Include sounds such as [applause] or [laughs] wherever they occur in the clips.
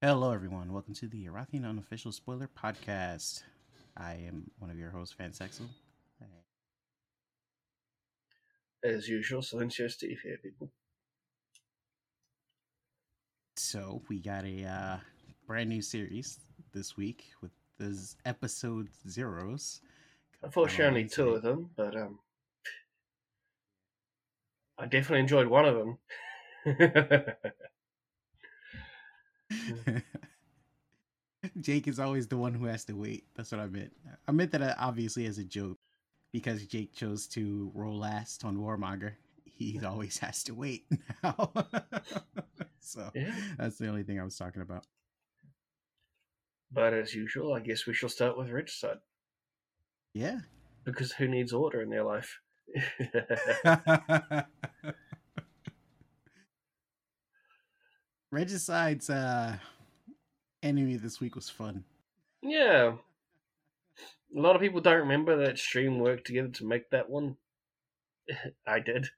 Hello, everyone. Welcome to the Arathian Unofficial Spoiler Podcast. I am one of your hosts, Fansexel. As usual, Silencio Steve here, people. So, we got a uh, brand new series this week with this episode zeros. Unfortunately, only two of them, but um, I definitely enjoyed one of them. [laughs] [laughs] Jake is always the one who has to wait. That's what I meant. I meant that uh, obviously as a joke because Jake chose to roll last on Warmonger. He always has to wait [laughs] now. [laughs] so Yeah. that's the only thing I was talking about. But as usual, I guess we shall start with Regicide Yeah. because who needs order in their life? Regicide's uh, enemy this week was fun. yeah, a lot of people don't remember that Stream worked together to make that one. [laughs] I did.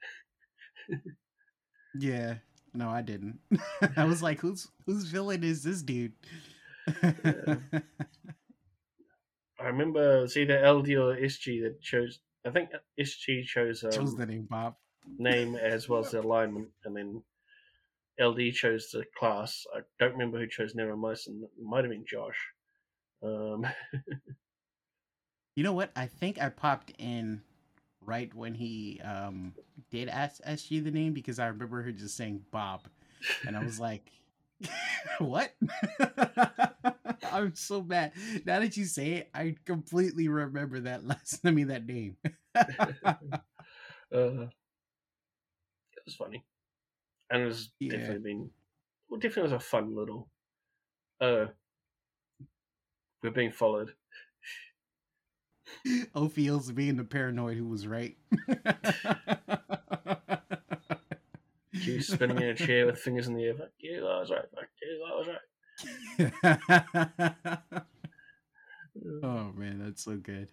Yeah. No, I didn't. [laughs] I was like, who's whose villain is this dude? [laughs] I remember it was either LD or SG that chose. I think SG chose um, Chose the name Bob. name as well as the alignment, and then LD chose the class. I don't remember who chose Neuromosin. It might have been Josh. Um, [laughs] You know what? I think I popped in right when he um did ask SG the name because I remember her just saying Bob. And I was [laughs] like, [laughs] what? I'm so mad. Now that you say it, I completely remember that last I mean that name. uh, it was funny, and it was Yeah. definitely been well. Definitely was a fun little. Uh, we're being followed. [laughs] Ophiel's being the paranoid who was right. [laughs] Q spinning in a chair with fingers in the air. Fuck you, I was right. Fuck you, I was right. [laughs] oh man, that's so good.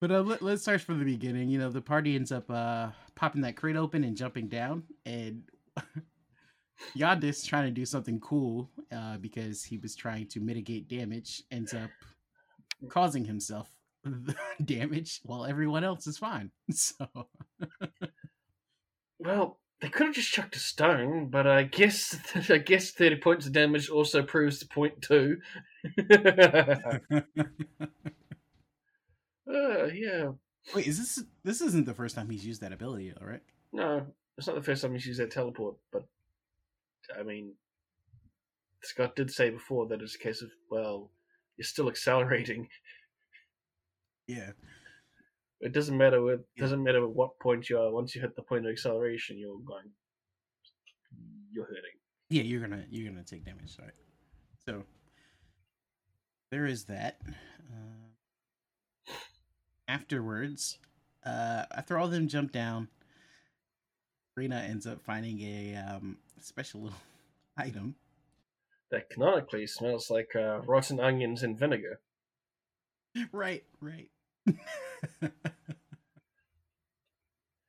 But uh, let, let's start from the beginning. You know, the party ends up uh, popping that crate open and jumping down, and [laughs] Yadis trying to do something cool uh, because he was trying to mitigate damage, ends up causing himself [laughs] damage while everyone else is fine. [laughs] So Well, they could have just chucked a stone, but I guess I guess thirty points of damage also proves the point too. uh, yeah, wait, is this this isn't the first time he's used that ability, all right? no, it's not the first time he's used that teleport, but I mean, Scott did say before that it's a case of well, you're still [laughs] accelerating. Yeah. It doesn't matter with Yeah. doesn't matter at what point you are. Once you hit the point of acceleration, you're going, you're hurting. Yeah, you're gonna you're gonna take damage, right? So there is that. Uh, afterwards, uh, after all of them jump down, Rena ends up finding a um, special little [laughs] item. That canonically smells like uh, rotten onions and vinegar. Right, right. [laughs]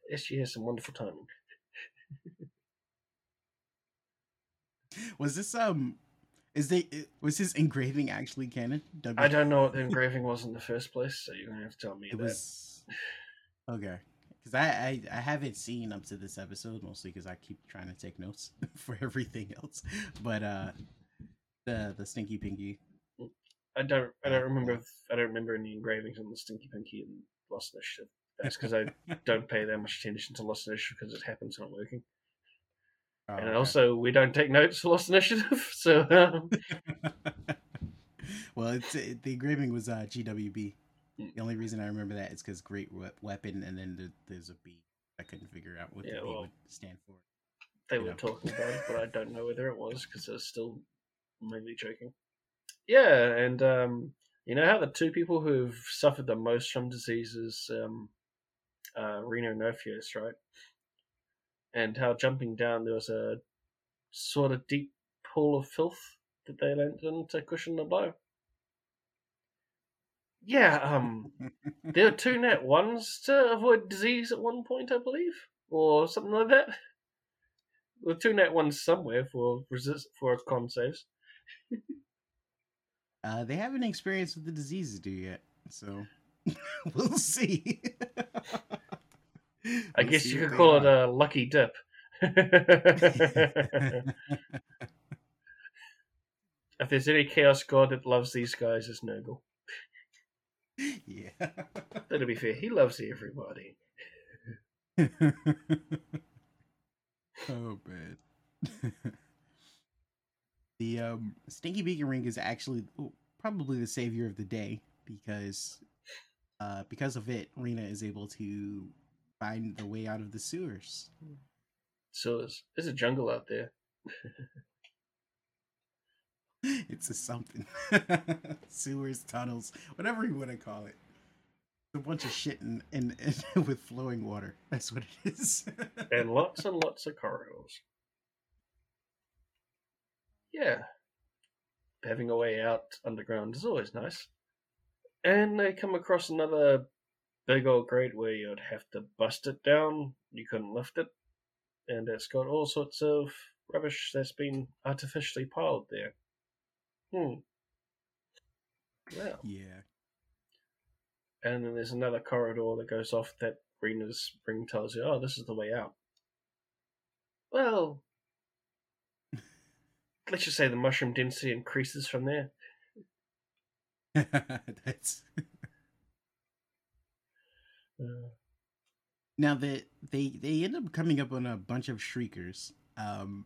yes, she has some wonderful timing. was this um? Is they was his engraving actually canon? W- I don't know what the engraving was in the first place, so you're gonna have to tell me It that. was okay because I, I I haven't seen up to this episode mostly because I keep trying to take notes [laughs] for everything else. But uh, the the stinky pinky. I don't. I don't remember. If, I don't remember any engravings on the Stinky Pinky and Lost Initiative. That's because I [laughs] don't pay that much attention to Lost Initiative because it happens when I'm working. Oh, and okay. also, we don't take notes for Lost Initiative, [laughs] so um, well, it's it, the engraving was uh GWB. The only reason I remember that is because great weapon, and then there, there's a B. I couldn't figure out what Yeah, the B well, would stand for. they You were know. talking about it, but I [laughs] don't know whether it was because they're still mainly joking. Yeah, and um, you know how the two people who've suffered the most from diseases, um, uh, Reno and Ophius, right? And how jumping down there was a sort of deep pool of filth that they landed in to cushion the blow. Yeah, um, there were two net ones to avoid disease at one point, I believe, or something like that. The two net ones somewhere for resist for con saves. Uh, they haven't experienced what the diseases do yet, so [laughs] we'll see. I We'll guess see you could call it a lucky dip. [laughs] [laughs] if there's any chaos god that loves these guys, it's Nurgle. Yeah. But to be fair, he loves everybody. [laughs] oh man. [laughs] the um, Stinky Beacon Ring is actually oh, probably the savior of the day because uh, because of it, Rena is able to find the way out of the sewers. So there's, there's a jungle out there. [laughs] [laughs] it's a something. [laughs] sewers, tunnels, whatever you want to call it. It's a bunch of shit in, in, in [laughs] with flowing water. That's what it is. and lots and lots of corridors. Yeah. Having a way out underground is always nice. And they come across another big old grate where you'd have to bust it down. You couldn't lift it. And it's got all sorts of rubbish that's been artificially piled there. Hmm. Well. yeah. And then there's another corridor that goes off that Rena's ring tells you, oh, this is the way out. Well, [laughs] let's just say the mushroom density increases from there. [laughs] That's Uh, now that they they end up coming up on a bunch of shriekers, um,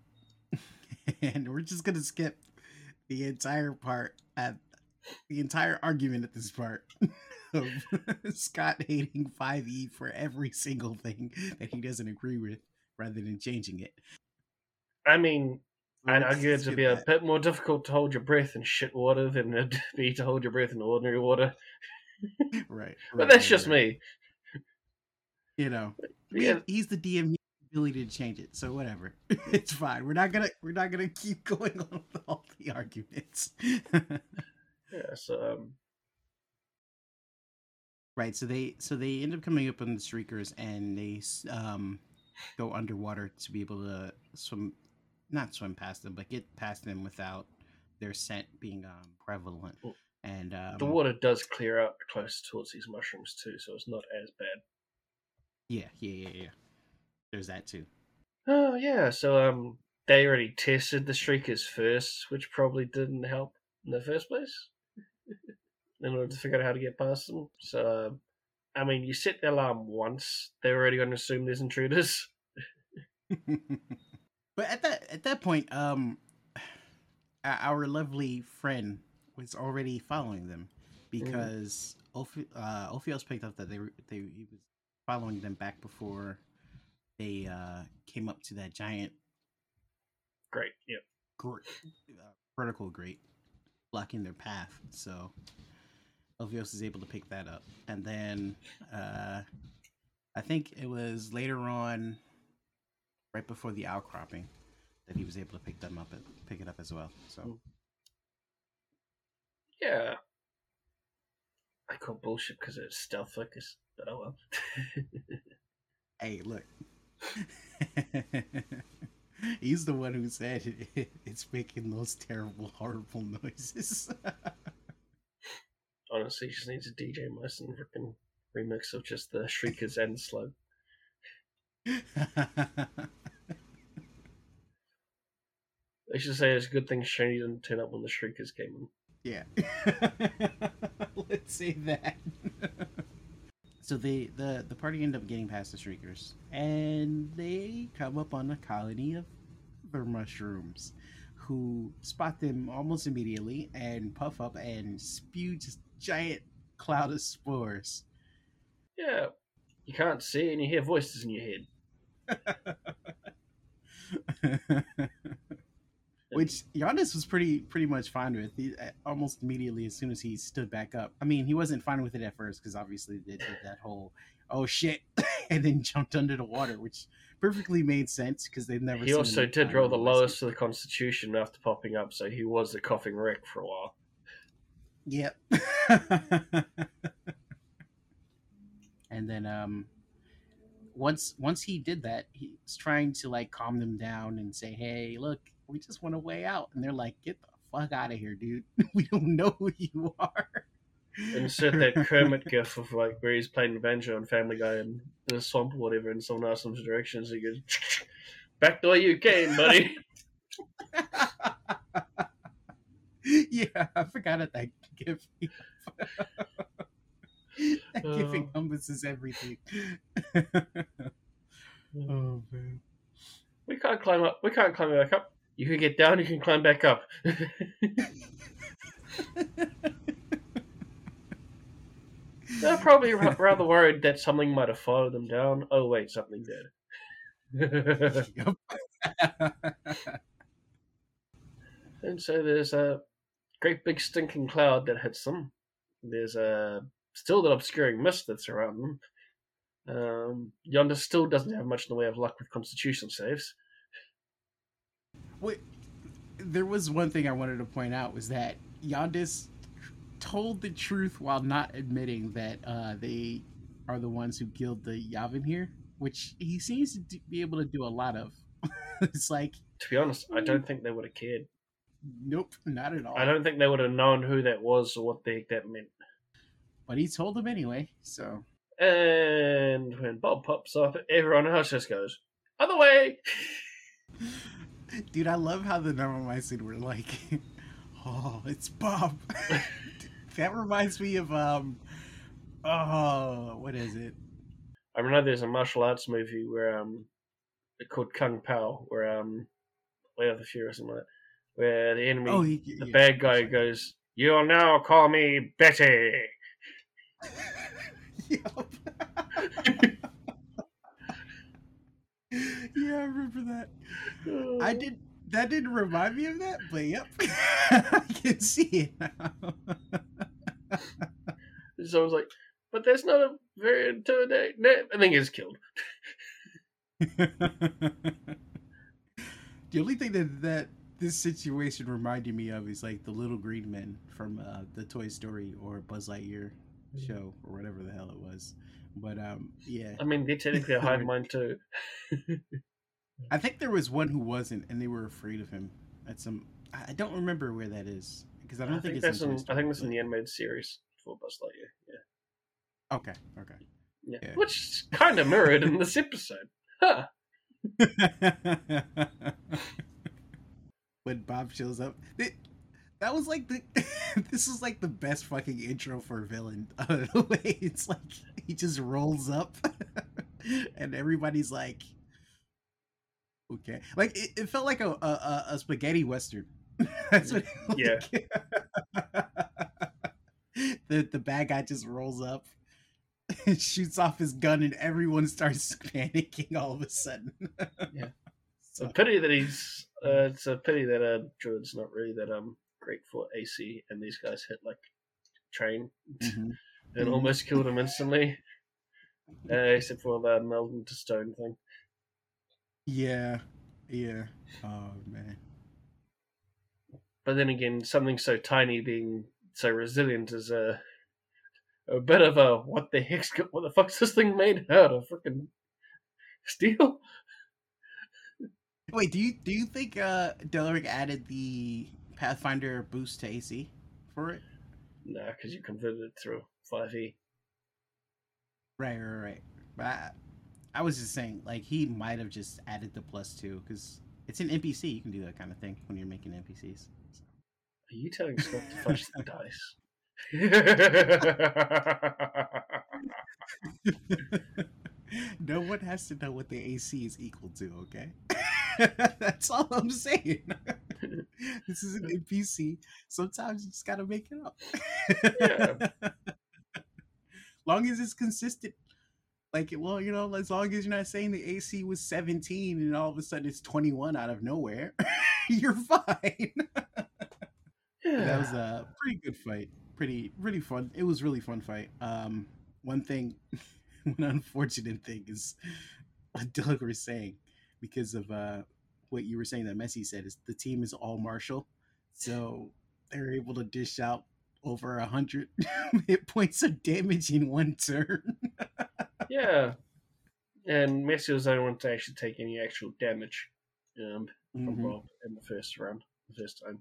[laughs] and we're just gonna skip the entire part at the entire argument at this part [laughs] of Scott hating Five E for every single thing that he doesn't agree with, rather than changing it. I mean, I'd argue it'd skip be a that. bit more difficult to hold your breath in shit water than it'd be to hold your breath in ordinary water. right, [laughs] But that's right, just right. me. You know, Yeah. he's the DM. He has the ability to change it, so whatever. [laughs] it's fine. We're not gonna we're not gonna keep [laughs] going on with all the arguments. [laughs] Yeah, so, um, right. So they so they end up coming up on the shriekers and they um go underwater to be able to swim, not swim past them, but get past them without their scent being um prevalent. Mm. And um, the water does clear out close towards these mushrooms too, so it's not as bad. Yeah, yeah, yeah, yeah. There's that too. Oh yeah, so um, they already tested the shriekers first, which probably didn't help in the first place. [laughs] in order to figure out how to get past them, so um, I mean, you set the alarm once, they're already going to assume there's intruders. [laughs] but at that at that point, um, [sighs] our lovely friend was already following them because Ophi- uh, Ophios picked up that they were they he was following them back before they uh came up to that giant Great, yep. gr- uh, vertical grate blocking their path. So Ophios is able to pick that up, and then uh, I think it was later on, right before the outcropping, that he was able to pick them up, and pick it up as well. So Yeah. I call bullshit because it's stealth focus, but oh [laughs] well. hey, look. [laughs] He's the one who said [laughs] it's making those terrible, horrible noises. [laughs] Honestly, just needs a DJ Mason freaking remix of just the Shriekers and Slug. They should say it's a good thing Shiny didn't turn up when the Shriekers came in. Yeah. Let's say that. So they the the party end up getting past the shriekers and they come up on a colony of other mushrooms who spot them almost immediately and puff up and spew just giant cloud of spores. Yeah, you can't see and you hear voices in your head. [laughs] Which Giannis was pretty pretty much fine with. He, uh, almost immediately, as soon as he stood back up. I mean, he wasn't fine with it at first because obviously they did that whole "oh shit" [laughs] and then jumped under the water, which perfectly made sense because they've never. He also did roll the lowest of the Constitution after popping up, so he was the coughing wreck for a while. Yep. [laughs] and then um once once he did that, he's trying to like calm them down and say, "Hey, look, we just want a way out." And they're like, "Get the fuck out of here, dude. [laughs] We don't know who you [laughs] are. Insert that Kermit gif of like where he's playing the banjo on Family Guy in, in a swamp or whatever, and someone asks him directions. He goes, [laughs] "Back the way you came, buddy." yeah, I forgot that that gif. that gif Oh. encompasses everything. oh man. We can't climb up. We can't climb back up. You can get down. You can climb back up. [laughs] They're probably ra- rather worried that something might have followed them down. Oh wait, something did. [laughs] And so there's a great big stinking cloud that hits them. There's a still that obscuring mist that's around them. Um, Yonder still doesn't have much in the way of luck with Constitution saves. Wait, there was one thing I wanted to point out was that Yondis told the truth while not admitting that uh, they are the ones who killed the Yavin here, which he seems to be able to do a lot of. [laughs] it's like, To be honest, I don't think they would have cared. nope, not at all. I don't think they would have known who that was or what the heck that meant. But he told them anyway, so And when Bob pops up, everyone else just goes, other way! [laughs] Dude, I love how the Normalized were like, [laughs] oh, it's Bob. [laughs] that reminds me of um, oh, what is it? I know there's a martial arts movie where um, called Kung Pow, where um, Way of the or something that, where the enemy, Oh, he, the yeah. bad guy goes, "You'll now call me Betty." [laughs] Yup. Yeah, I remember that. I did. That didn't remind me of that, but yep, [laughs] I can see it now. [laughs] So I was like, "But that's not a very intimidating." name." And then gets killed. the only thing that that this situation reminded me of is like the little green men from uh, the Toy Story or Buzz Lightyear show or whatever the hell it was. But um, yeah, I mean, they're technically a hive [laughs] mind too. I think there was one who wasn't, and they were afraid of him. At some, I I don't remember where that is because I I don't think, think, that's it's. In I think that's in the animated series for Buzz Lightyear. Yeah, Okay, okay. yeah, Yeah. which is kind of mirrored in this episode. Huh. [laughs] when Bob shows up, it, that was like the. [laughs] this was like the best fucking intro for a villain. [laughs] I don't way it's like he just rolls up, and everybody's like, okay, like it, it felt like a a, a, spaghetti western. [laughs] That's what. It Yeah. [laughs] the the bad guy just rolls up. [laughs] and Shoots off his gun and everyone starts panicking all of a sudden. Yeah. It's So- a pity that he's. Uh, it's a pity that uh, Druid's not really that um great for AC, and these guys hit like train Mhm. and Mhm. almost killed him instantly. Uh, except for the meld into stone thing. Yeah, yeah. Oh man. But then again, something so tiny being so resilient is a a bit of a what the heck's what the fuck's this thing made out of? Freaking steel? Wait, do you do you think uh Delaric added the Pathfinder boost to AC for it? Nah, because you converted it through five E. Right, right, right. But I, was just saying, like he might have just added the plus two because it's an NPC. You can do that kind of thing when you're making NPCs. Are you telling Scott to [laughs] fudge the dice? [laughs] no one has to know what the AC is equal to, okay? [laughs] That's all I'm saying. this is an NPC. Sometimes you just gotta make it up. Yeah. long as it's consistent. Like, well, you know, as long as you're not saying the AC was 17 and all of a sudden it's 21 out of nowhere, [laughs] you're fine. yeah. that was a pretty good fight. Pretty, really fun. It was really fun fight. Um, one thing, [laughs] one unfortunate thing is what Doug was saying because of uh what you were saying that Messi said is the team is all martial, so they're able to dish out over a hundred [laughs] hit points of damage in one turn. Yeah. And Messi was the only one to actually take any actual damage um, from Mhm. Rob in the first round, the first time.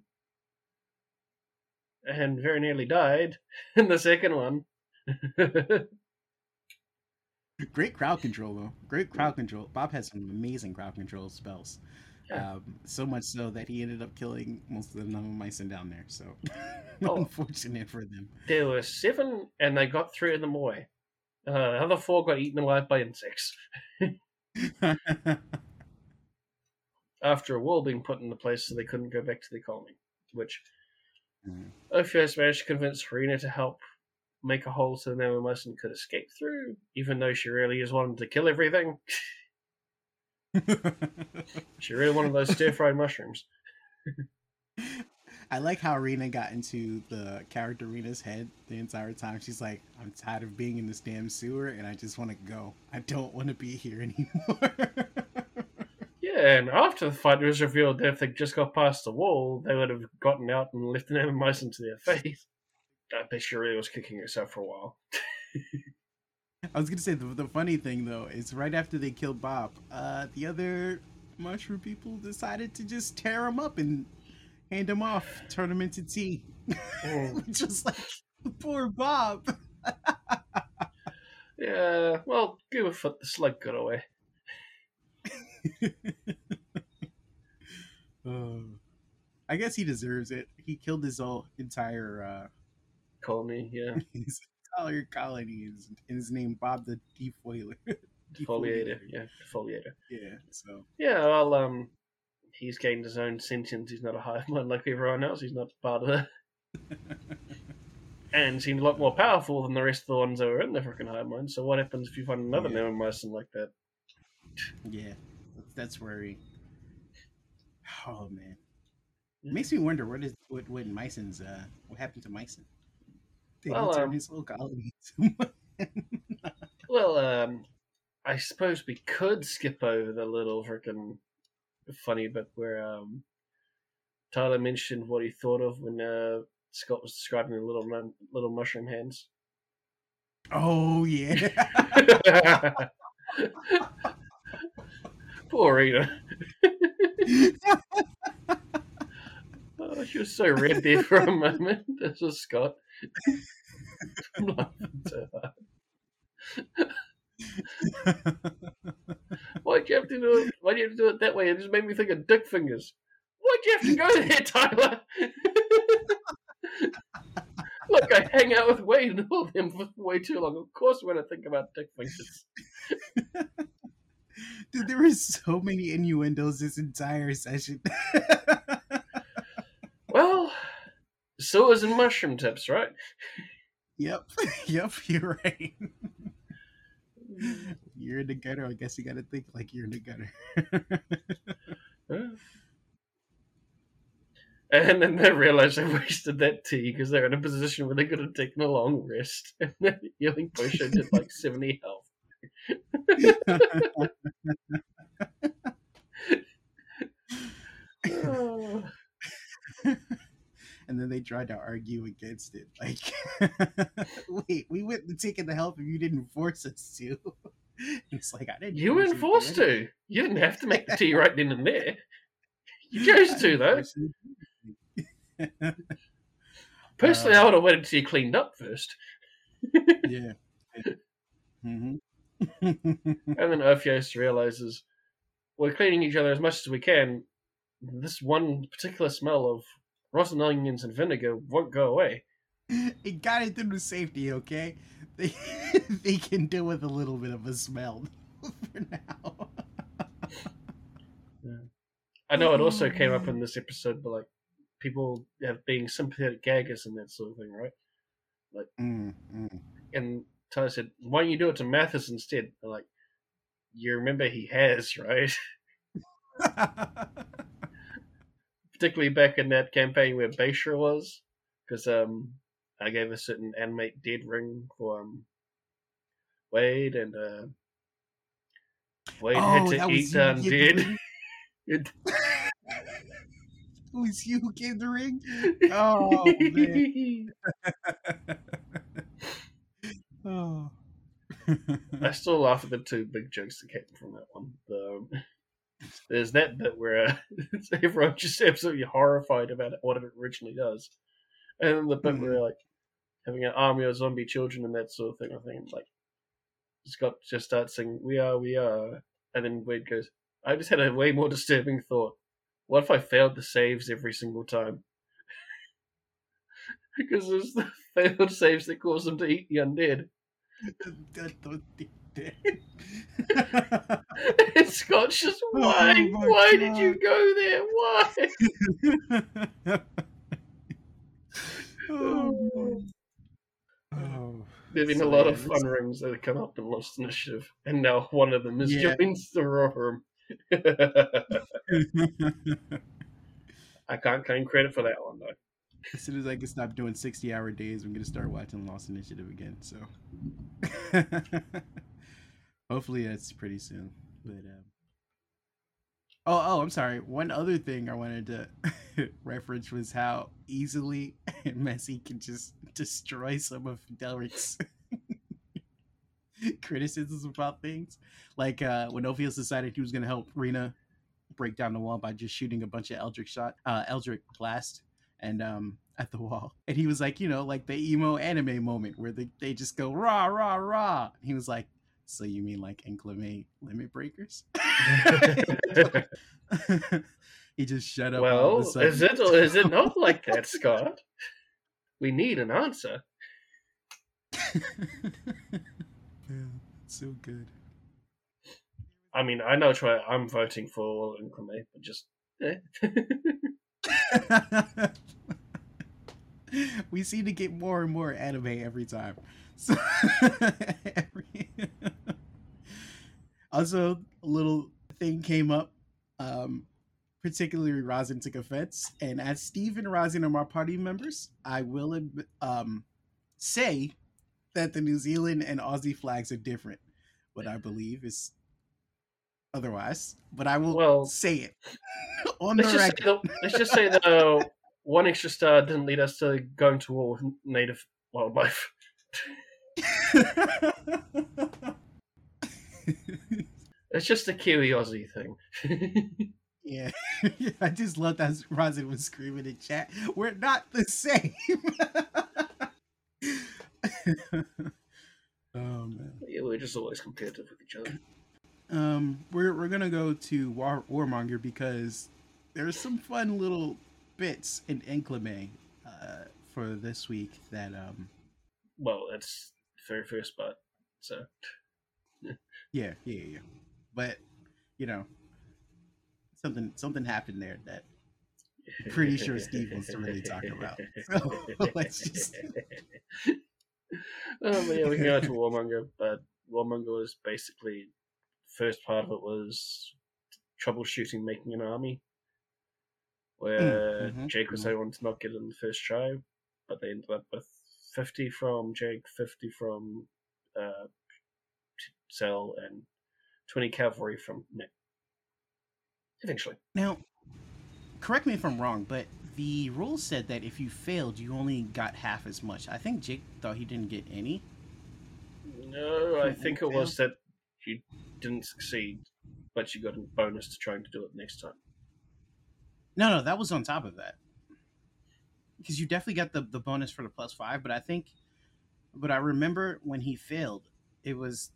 and very nearly died [laughs] in the second one. [laughs] Great crowd control though. Great crowd control. Bob has some amazing crowd control spells. Yeah. Um, so much so that he ended up killing most of the Namamycin down there. So [laughs] Oh. unfortunate for them. there were seven, and they got three of them away. Uh, the other four got eaten alive by insects [laughs] after a wall being put into place so they couldn't go back to their colony. Which Mhm. Ophios managed to convince Rena to help make a hole so the Namamycin could escape through, even though she really just wanted to kill everything. [laughs] She really wanted those stir fried [laughs] mushrooms. I like how Rena got into the character Rena's head the entire time. She's like, I'm tired of being in this damn sewer and I just want to go. I don't want to be here [laughs] anymore. Yeah, and after the fight, it was revealed that if they just got past the wall, they would have gotten out and left the [laughs] Namamycin to their face. I bet she really was kicking herself for a while. I was gonna say the, the funny thing though is right after they killed Bob, uh, the other mushroom people decided to just tear him up and hand him off, turn him into tea, [laughs] which was like poor Bob. [laughs] Yeah, well, Gooberfoot the slug got away. Uh, [laughs] I guess he deserves it. He killed his whole entire uh, Colony, yeah. his entire colony. His, his name Bob the Defoiler. Defoliator, yeah, defoliator. Yeah. So Yeah, well, um, he's gained his own sentience. He's not a hive mind like everyone else. He's not part of the. [laughs] and seemed a lot more powerful than the rest of the ones that were in the freaking hive mind. So what happens if you find another Yeah. Namamycin like that? yeah, that's where he. Oh man, Yeah. it makes me wonder what is what what Myson's uh what happened to Myson? Did Well, um, his whole colony [laughs] Well, um, I suppose we could skip over the little freaking funny bit where um, Tyler mentioned what he thought of when uh, Scott was describing the little little mushroom hands. Oh yeah. [laughs] Poor Rita. [laughs] Oh, she was so red there for a moment. [laughs] This was Scott. I'm laughing so hard. Why'd you have to do it? Why'd you have to do it that way? It just made me think of dick fingers. Why'd you have to go [laughs] there, Tyler? [laughs] Look, I hang out with Wade and all them for way too long. Of course, when I think about dick fingers. [laughs] Dude, there were so many innuendos this entire session. Well, sewers and mushroom tips, right? yep, yep, you're right. [laughs] you're in the gutter. I guess you gotta think like you're in the gutter. [laughs] And then they realize they wasted that tea because they're in a position where they could have taken a long rest. [laughs] And the healing potion did like 70 health. Oh. And then they tried to argue against it. Like, [laughs] wait, we wouldn't have taken the help if you didn't force us to. [laughs] It's like I didn't. You weren't forced to. You didn't have to make the [laughs] tea right then and there. You chose to, though. I didn't force Personally, Uh, I would have waited till you cleaned up first. yeah. hmm And then Ophios realizes we're cleaning each other as much as we can. This one particular smell of rotten onions and vinegar won't go away. [laughs] it got it through the safety, okay? They [laughs] they can deal with a little bit of a smell [laughs] for now. I know it also came up in this episode, but like people have being sympathetic gaggers and that sort of thing, right? Mm, mm. And Tyler said, "Why don't you do it to Mathis instead?" Like, you remember he has, right? Particularly back in that campaign where Bayshore was, because um, I gave a certain animate dead ring for um, Wade, and uh, Wade had Oh, to that eat you the who gave the undead. [laughs] It- [laughs] It was you who gave the ring? Oh, man. [laughs] oh. I still laugh at the two big jokes that came from that one. The, there's that bit where uh, [laughs] everyone's just absolutely horrified about what it originally does, And then the bit Mhm. where like having an army of zombie children and that sort of thing. I think like Scott just starts singing "We Are, We Are," and then Wade goes, "I just had a way more disturbing thought. What if I failed the saves every single time?" [laughs] because it's the [laughs] failed saves that cause them to eat the undead. That don't think that. And Scott's just [laughs] Oh why? my why did you go there? Why? [laughs] oh, oh. oh, There've been So, a lot yeah, of fun rings that have come up in Lost Initiative, and now one of them is Yeah. joins [laughs] the Room. I can't claim credit for that one though. as soon as I can stop doing sixty-hour days, I'm gonna start watching Lost Initiative again. So, hopefully that's pretty soon. But um... oh, oh, I'm sorry. One other thing I wanted to [laughs] reference was how easily [laughs] Messi can just destroy some of Delric's [laughs] criticisms about things. Like uh, when Ophius decided he was gonna help Rena break down the wall by just shooting a bunch of Eldritch shot, uh, blast, and um at the wall. And he was like, you know, like the emo anime moment where they, they just go rah rah rah. He was like, so you mean like inclement limit breakers? [laughs] he just shut up. well, of a sudden. is it is it not [laughs] like that, Scott? We need an answer. [laughs] Yeah, so good. I mean, I know try I'm voting for Inclement, but just eh. we seem to get more and more anime every time. So every... also, a little thing came up. Um, particularly Rosin took offense, and as Steve and Rosin are my party members, I will um, say that the New Zealand and Aussie flags are different. What I believe is otherwise, but I will Well, say it [laughs] on the let's just, say record. the, let's just say that [laughs] one extra star didn't lead us to going to war with native wildlife. [laughs] It's just a Aussie thing. [laughs] yeah, [laughs] I just love that Rosin was screaming in chat. We're not the same. [laughs] oh man. yeah, we're just always competitive with each other. Um, we're we're gonna go to War, Warmonger because there's some fun little bits in Inclement uh, for this week that um Well, that's very first part. So yeah yeah yeah, yeah. but you know something something happened there that Pretty sure Steve wants to really talk about. [laughs] So, [laughs] let's just- [laughs] oh, but yeah, we can go to Warmonger, but Warmonger was basically first part of it was troubleshooting making an army, where mhm, Jake was mhm. one to not get it in the first try, but they ended up with fifty from Jake, fifty from uh, Cell, and twenty cavalry from Nick. Eventually. Now, correct me if I'm wrong, but the rule said that if you failed, you only got half as much. I think Jake thought he didn't get any. No, I think it was that you didn't succeed, but you got a bonus to trying to do it next time. No, no, that was on top of that. Because you definitely got the, the bonus for the plus five, but I think, but I remember when he failed, it was,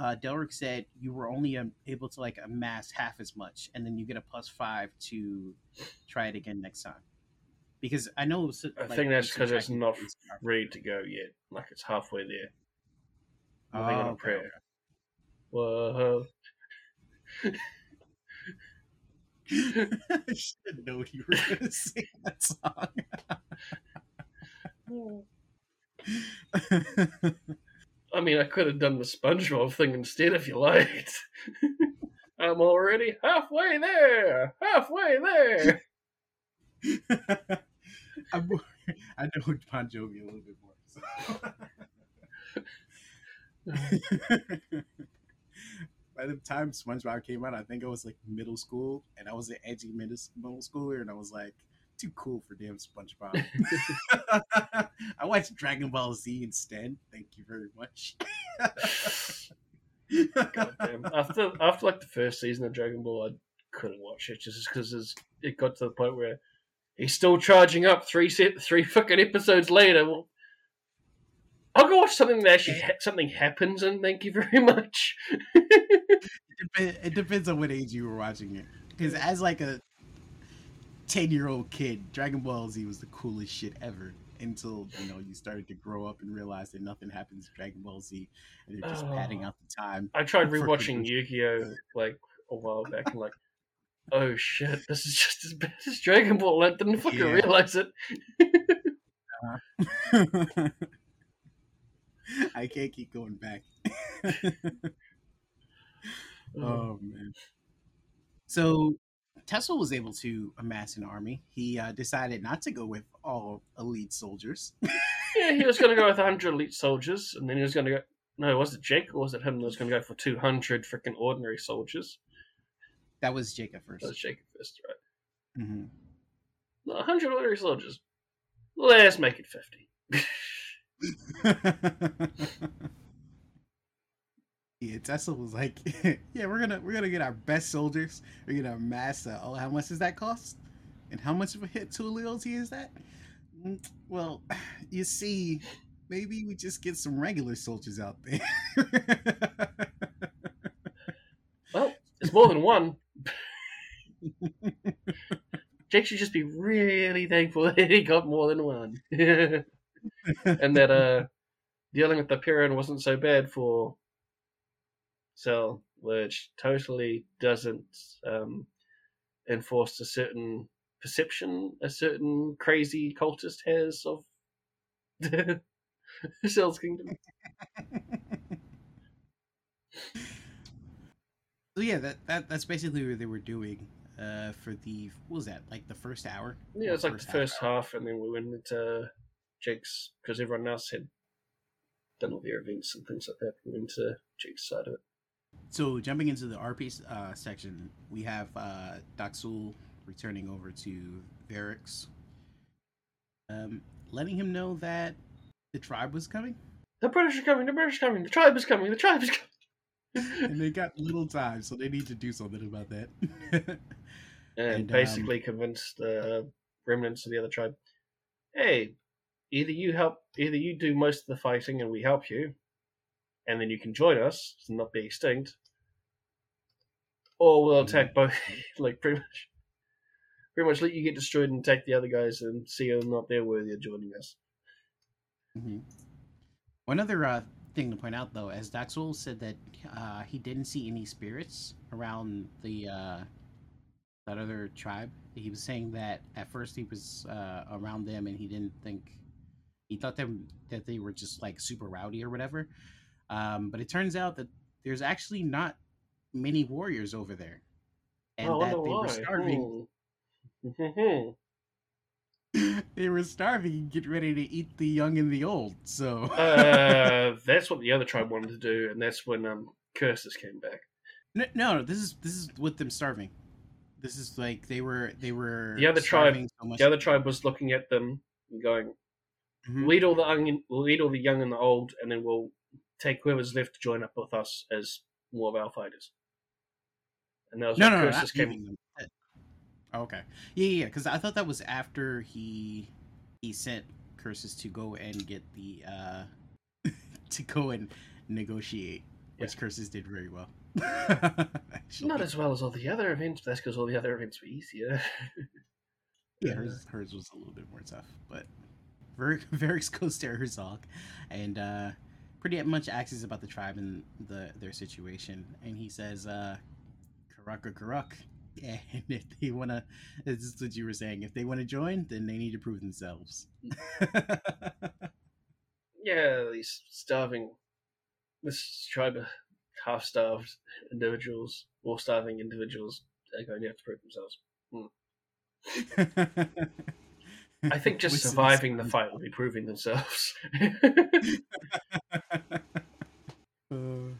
uh, Delric said you were only um, able to like amass half as much, and then you get a plus five to try it again next time. Because I know it was, I like, think that's because it's not Ready to go yet? Like it's halfway there. Moving Oh, on a okay, prayer. Whoa! [laughs] I should know you were going [laughs] to sing that song. [laughs] I mean, I could have done the SpongeBob thing instead if you liked. [laughs] I'm already halfway there. Halfway there. [laughs] I'm I know Bon Jovi a little bit more. so. [laughs] By the time SpongeBob came out, I think I was like middle school, and I was an edgy middle schooler, and I was like, too cool for damn SpongeBob. [laughs] I watched Dragon Ball Z instead. Thank you very much. God damn. After after like the first season of Dragon Ball, I couldn't watch it just because it got to the point where he's still charging up three set, three fucking episodes later. Well, I'll go watch something that actually ha- something happens, and thank you very [laughs] much. it, it depends on what age you were watching it. Because as like a ten year old kid, Dragon Ball Z was the coolest shit ever. Until you know you started to grow up and realize that nothing happens in Dragon Ball Z, and they're just padding Oh. out the time. I tried rewatching Yu-Gi-Oh uh, like a while back, and like, oh shit, this is just as bad as Dragon Ball. I didn't fucking Yeah. realize it. Uh-huh. [laughs] I can't keep going back. [laughs] Oh. oh man. So Tesla was able to amass an army. He uh, decided not to go with all elite soldiers. [laughs] Yeah, he was going to go with 100 elite soldiers, and then he was going to go. No, was it Jake or was it him that was going to go for 200 freaking ordinary soldiers? That was Jacob first. That was Jake first, right? hmm 100 ordinary soldiers. Let's make it 50. [laughs] [laughs] yeah, Tesla was like, [laughs] "Yeah, we're gonna we're gonna get our best soldiers. We're gonna amass. Uh, oh, how much does that cost? And how much of a hit to loyalty is that? Mm, Well, [sighs] you see, maybe we just get some regular soldiers out there. [laughs] Well, it's more than one. Jake should just be really thankful [laughs] that he got more than one. and that uh dealing with the Piran wasn't so bad for Cell, which totally doesn't um enforce a certain perception a certain crazy cultist has of the [laughs] Cell's kingdom. [laughs] so yeah, that, that that's basically what they were doing uh, for the what was that like the first hour? Yeah, Or it's like the first hour? half, and then we went into Jake's because everyone else had done all their events and things like that. We went into Jake's side of it. So jumping into the RP uh, section, we have uh, Daxul returning over to Varix, um, letting him know that the tribe was coming, The British are coming. The British are coming. The tribe is coming. The tribe is coming. [laughs] and they got little time, so they need to do something about that. [laughs] and, And, um, basically convinced the remnants of the other tribe, hey, either you help, either you do most of the fighting and we help you, and then you can join us and not be extinct, or we'll attack both, [laughs] like pretty much, pretty much let you get destroyed and attack the other guys and see whether or not they're worthy of joining us. Mhm. One other uh, thing to point out, though, as Daxul said that uh, he didn't see any spirits around the uh, that other tribe. He was saying that at first he was uh, around them and he didn't think he thought them that they were just like super rowdy or whatever. Um, but it turns out that there's actually not many warriors over there, and Oh, that they were starving. Hmm. [laughs] they were starving and get ready to eat the young and the old. So uh, [laughs] that's what the other tribe wanted to do, and that's when um, curses came back. No, no, this is this is with them starving. This is like they were they were The other tribe- so much. The other tribe was looking at them and going, Mhm. "We'll eat all the young, we'll eat all the young and the old, and then we'll take whoever's left to join up with us as more of our fighters." And that was no, no, no, not. Oh, okay, yeah, yeah, because I thought that was after he he sent curses to go and get the uh [laughs] to go and negotiate, which curses did very well. [laughs] Not as well as all the other events, but that's because all the other events were easier. [laughs] yeah, hers, hers was a little bit more tough, but Ver- goes to Herzog and uh, pretty much asks about the tribe and the their situation, and he says, uh, "Karaka Karak." [laughs] And if they want to, this is what you were saying. If they want to join, then they need to prove themselves. [laughs] yeah, these starving, this tribe of half-starved individuals, or starving individuals, are going to have to prove themselves. [laughs] I think [laughs] just surviving the fight will be proving themselves. [laughs] Uh,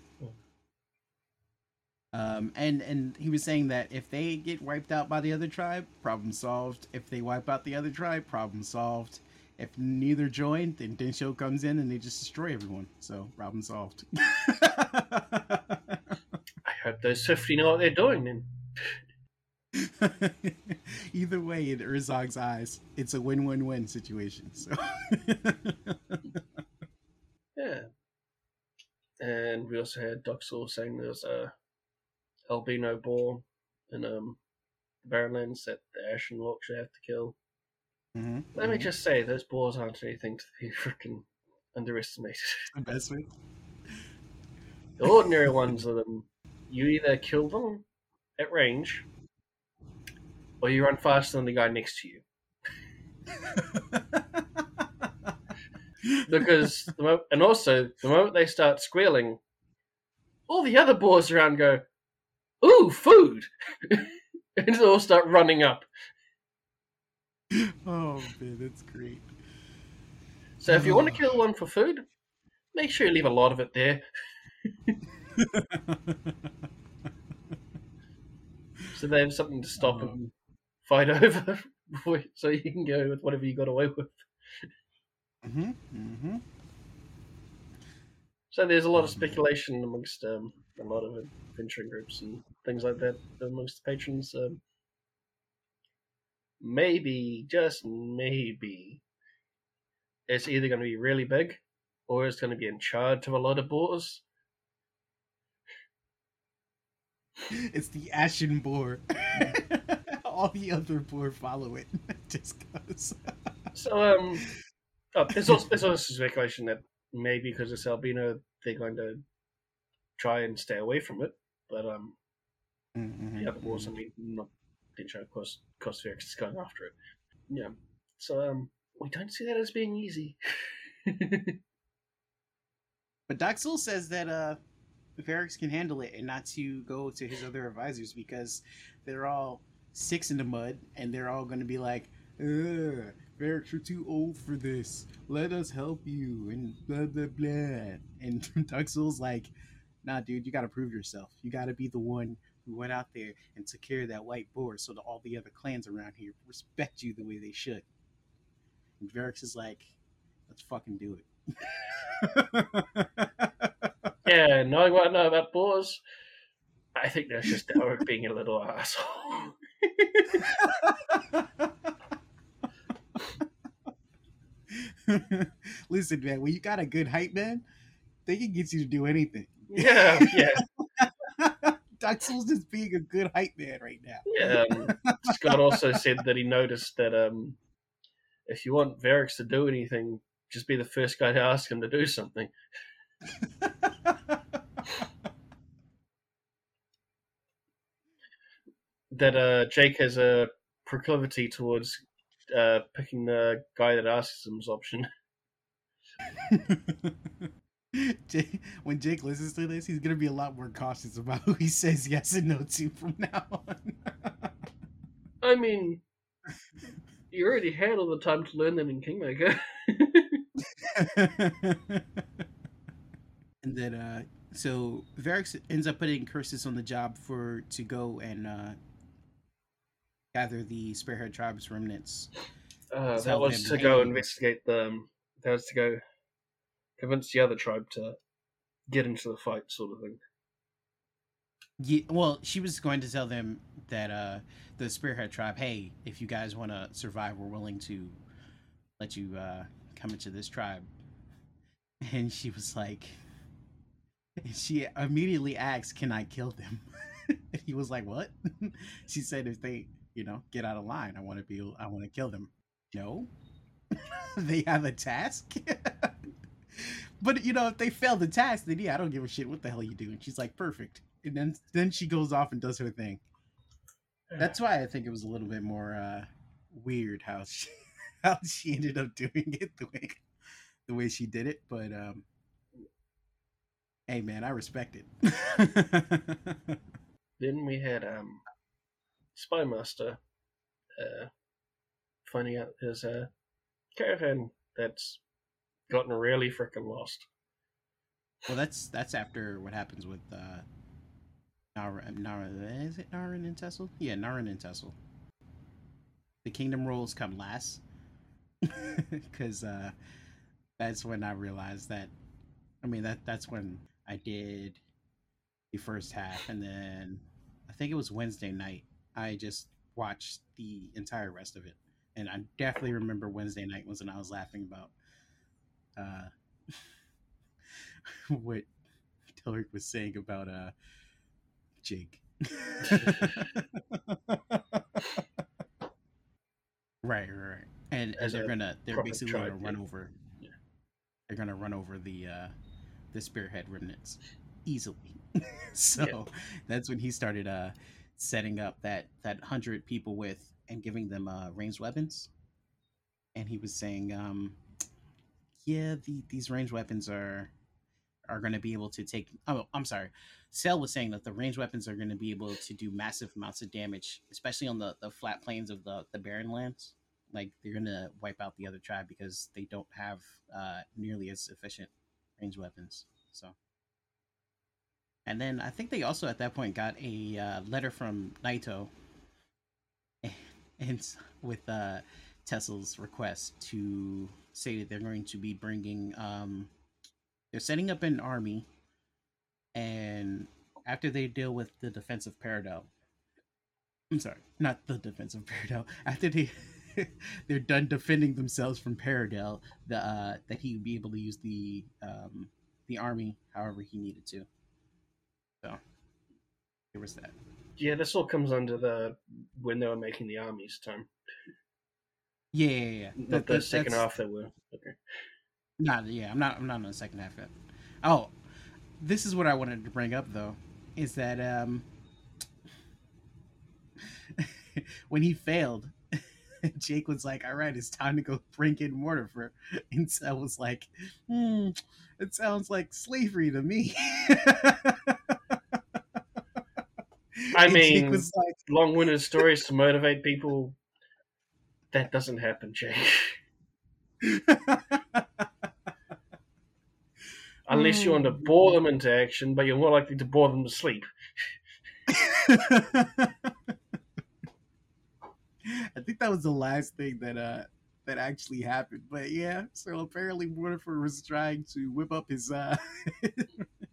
Um, and and he was saying that if they get wiped out by the other tribe, problem solved. If they wipe out the other tribe, problem solved. If neither join, then Densho comes in and they just destroy everyone. So problem solved. [laughs] I hope those 50 know what they're doing then. [laughs] Either way, in Urzog's eyes, it's a win-win-win situation. So [laughs] Yeah. And we also had Doxel saying there's a albino boar in um Barrenlands that the Ashen Walk should have to kill. Mhm, Let me mhm. just say, those boars aren't anything to be [laughs] freaking underestimated. the best way. The ordinary ones of them, you either kill them at range, or you run faster than the guy next to you. [laughs] Because, the mo- and also, the moment they start squealing, all the other boars around go, "Ooh, food!" [laughs] and they all start running up. oh man, that's great. So if you want to kill one for food, make sure you leave a lot of it there, [laughs] so they have something to stop uh-huh. Oh. and fight [laughs] over, so you can go with whatever you got away with. hmm hmm So there's a lot of Mhm. speculation amongst um, a lot of adventuring groups and things like that amongst the patrons. Um, maybe, just maybe, it's either going to be really big or it's going to be in charge of a lot of boars. It's the Ashen Boar. [laughs] All the other boar follow it. [laughs] Just cause. [laughs] So um, oh, there's also there's also speculation that maybe because it's albino, they're going to try and stay away from it. But um, Mhm, the other boars, I mean, not didn't show Cos Cosfix is going after it. Yeah. So um, we don't see that as being easy. [laughs] But Doxel says that uh Varix can handle it and not to go to his other advisors because they're all six in the mud and they're all gonna be like, Ugh, you're too old for this. Let us help you and blah blah blah. And [laughs] Doxel's like, nah dude, you gotta prove yourself. You gotta be the one who went out there and took care of that white boar so that all the other clans around here respect you the way they should. And is like, let's fucking do it. [laughs] yeah, knowing what I know about boars, I think that's just Elric being a little [laughs] asshole. [laughs] Listen, man, when you got a good hype man, they can get you to do anything. yeah, yeah, [laughs] Doxel's just being a good hype man right now. yeah. Um, Scott also said that he noticed that um, if you want Varix to do anything, just be the first guy to ask him to do something. [laughs] that uh, Jake has a proclivity towards uh, picking the guy that asks him's option. [laughs] [laughs] Jake, when Jake listens to this, he's gonna be a lot more cautious about who he says yes and no to from now on. [laughs] I mean, you already had all the time to learn that in Kingmaker. and then uh so Varix ends up putting curses on the job for to go and uh gather the Spearhead tribe's remnants. Uh, that was to go investigate them. That was to go convince the other tribe to get into the fight, sort of thing. Yeah, well, she was going to tell them that uh the Spearhead tribe, hey, if you guys want to survive, we're willing to let you uh come into this tribe. [laughs] And she was like [laughs] she immediately asked, "Can I kill them?" [laughs] he was like, "What?" she said, "If they, you know, get out of line, I want to be I want to kill them." No. [laughs] they have a task? [laughs] but you know, if they fail the task, then yeah, I don't give a shit what the hell you do. And she's like, "Perfect." And then then she goes off and does her thing. That's why I think it was a little bit more uh weird how she [laughs] how she ended up doing it the way the way she did it, but um hey man, I respect it. Then we had um, Spymaster uh, finding out there's a caravan that's gotten really freaking lost. well, that's that's after what happens with uh Nara, Nara is it Narin and Tessel? Yeah, Narin and Tessel. The kingdom rolls come last. [laughs] Cause uh that's when I realized that I mean that that's when I did the first half and then I think it was Wednesday night. I just watched the entire rest of it. And I definitely remember Wednesday night was when I was laughing about uh, [laughs] what Tilric was saying about uh, Jake. [laughs] right, right. And, they're gonna they're basically gonna run yeah. over Yeah. they're gonna run over the uh the spearhead remnants easily. [laughs] so that's when he started uh setting up that that hundred people with and giving them uh ranged weapons. And he was saying, um yeah, the, these ranged weapons are are going to be able to take. Oh, I'm sorry. Cell was saying that the ranged weapons are going to be able to do massive amounts of damage, especially on the, the flat plains of the, the barren lands. Like they're going to wipe out the other tribe because they don't have uh, nearly as efficient ranged weapons. So, and then I think they also at that point got a uh, letter from Naito, [laughs] and with uh, Tessel's request to say that they're going to be bringing um, they're setting up an army and after they deal with the defensive Peridot I'm sorry, not the defensive Peridot. [laughs] After they [laughs] they're done defending themselves from Peridot, the uh, that he would be able to use the um, the army however he needed to. So there was that. Yeah, this all comes under the when they were making the armies time. Yeah, yeah, yeah. Not That- the that- second half that were. Okay. Not yeah, I'm not I'm not on the second half yet. Oh, this is what I wanted to bring up though, is that um [laughs] when he failed, [laughs] Jake was like, "All right, it's time to go bring in Mortifer," [laughs] and Sel was like, "Hmm, it sounds like slavery to me." I [laughs] mean- like, Long-winded stories to motivate people. That doesn't happen, Jake. [laughs] Unless you want to bore them into action, but you're more likely to bore them to sleep. [laughs] I think that was the last thing that uh that actually happened. But yeah, so apparently Mortifer was trying to whip up his uh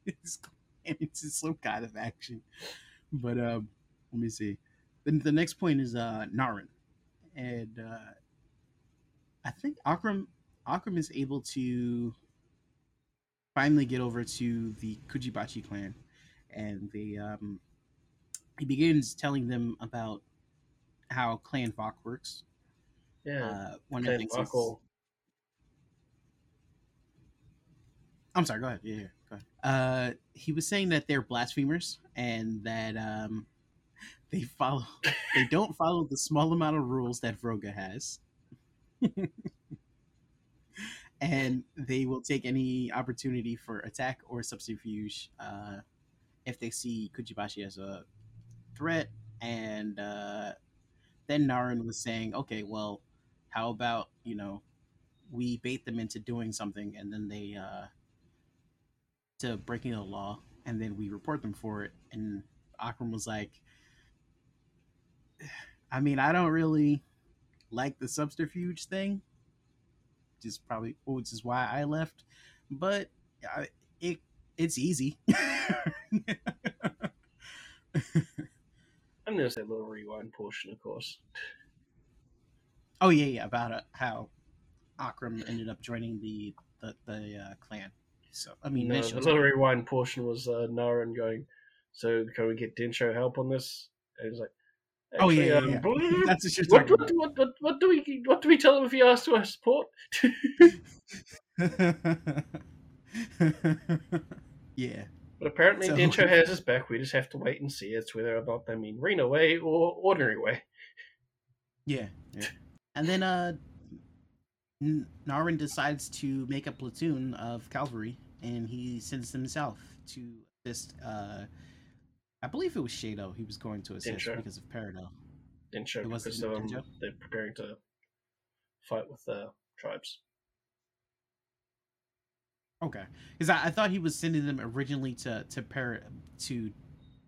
his into some kind of action. But um let me see. Then the next point is uh Narin. And uh I think Akram Akram is able to finally get over to the Kujibachi clan and they um he begins telling them about how Clan Vok works. Yeah. Uh, one of the Clan things. is- I'm sorry. Go ahead. Yeah, yeah. Go ahead. Uh, he was saying that they're blasphemers and that um, they follow. They don't follow the small amount of rules that Vroga has. [laughs] and they will take any opportunity for attack or subterfuge uh, if they see Kujibashi as a threat. And uh, then Naren was saying, okay, well, how about, you know, we bait them into doing something and then they, uh, to breaking the law and then we report them for it. And Akram was like, I mean, I don't really like the subterfuge thing, just probably which is why I left. But I, it it's easy. [laughs] And there's that little rewind portion, of course. oh yeah, yeah, about uh, how Akram ended up joining the the, the uh, clan. So I mean, no, the little rewind portion was uh, Naren going, "So can we get Densho help on this?" And he's like, Oh, yeah, "Actually, yeah, um, yeah. that's what you're talking what, what, what, what do we what do we tell him if he asks for our support? [laughs] yeah. But apparently So- Densho [laughs] has his back. We just have to wait and see. It's whether or not they mean Reno way or ordinary way. Yeah, yeah. And then uh N- Narwin decides to make a platoon of cavalry and he sends them south to assist uh I believe it was Shado he was going to assist because of Peridot. Densho It wasn't because um, they're preparing to fight with the tribes. Okay. Because I, I thought he was sending them originally to to Per to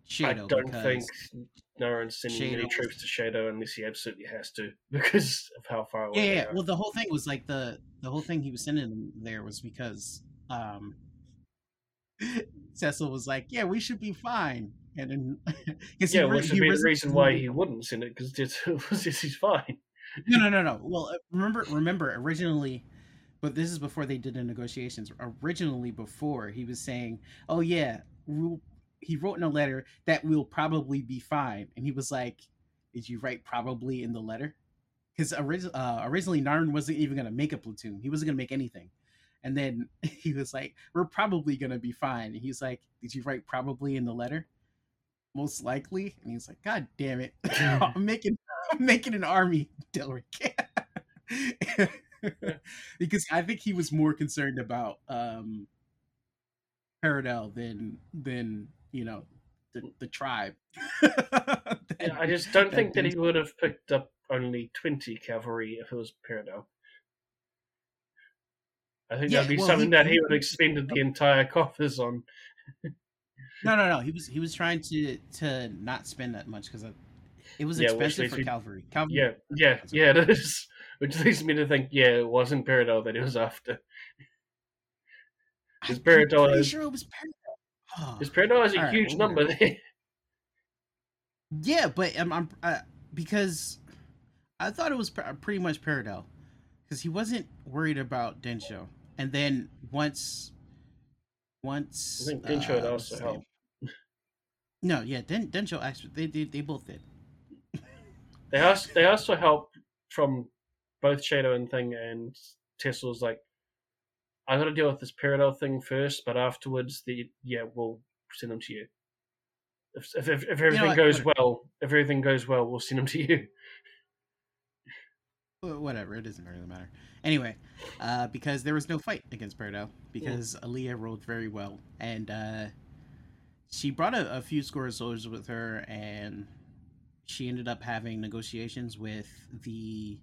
Shado I don't think Naren's sending Shado any troops to Shadow unless he absolutely has to [laughs] because of how far away yeah, yeah. Well, the whole thing was like the the whole thing he was sending them there was because um [laughs] Cecil was like, "Yeah, we should be fine," and [laughs] because yeah, which would be the reason why he wouldn't send it because [laughs] he's fine. No, no, no, no. Well, uh, remember, remember originally, but this is before they did the negotiations. Originally, before he was saying, "Oh yeah, we'll, he wrote in a letter that we'll probably be fine," and he was like, "Did you write probably in the letter?" Because orig- uh, originally, Narn wasn't even going to make a platoon. He wasn't going to make anything. And then [laughs] he was like, "We're probably going to be fine." And he's like, "Did you write probably in the letter?" Most likely. And he's like, "God damn it! [laughs] [laughs] I'm making I'm making an army, [laughs] Delric." because I think he was more concerned about um Peridel than than you know the, the tribe. yeah, I just don't think that he would have picked up only twenty cavalry if it was Paradel. I think yeah, that'd be well, something he, that he would have expended the entire coffers on. No, no, no. He was he was trying to to not spend that much because uh, it was yeah, expensive for Calvary. cavalry. Yeah, [laughs] yeah, yeah. [laughs] It is, which leads me to think, yeah, it wasn't Peridel that he was after. Because Peridel is sure it was Peridel. Because Peridel has a right, huge number there. [laughs] Yeah, but I'm, I'm uh, because I thought it was uh, pretty much Peridel because he wasn't worried about Densho and then once once I think Densho uh, would also help. No, yeah, Den Densho actually they, they they both did. they also they also help from both Shadow and Thing and Tessel's like I got to deal with this parallel thing first, but afterwards the yeah we'll send them to you. If if, if, if everything you know goes well, if everything goes well, we'll send them to you whatever it doesn't really matter anyway uh, because there was no fight against Peridel because yeah. Alia rolled very well and uh, she brought a, a, few score of soldiers with her and she ended up having negotiations with the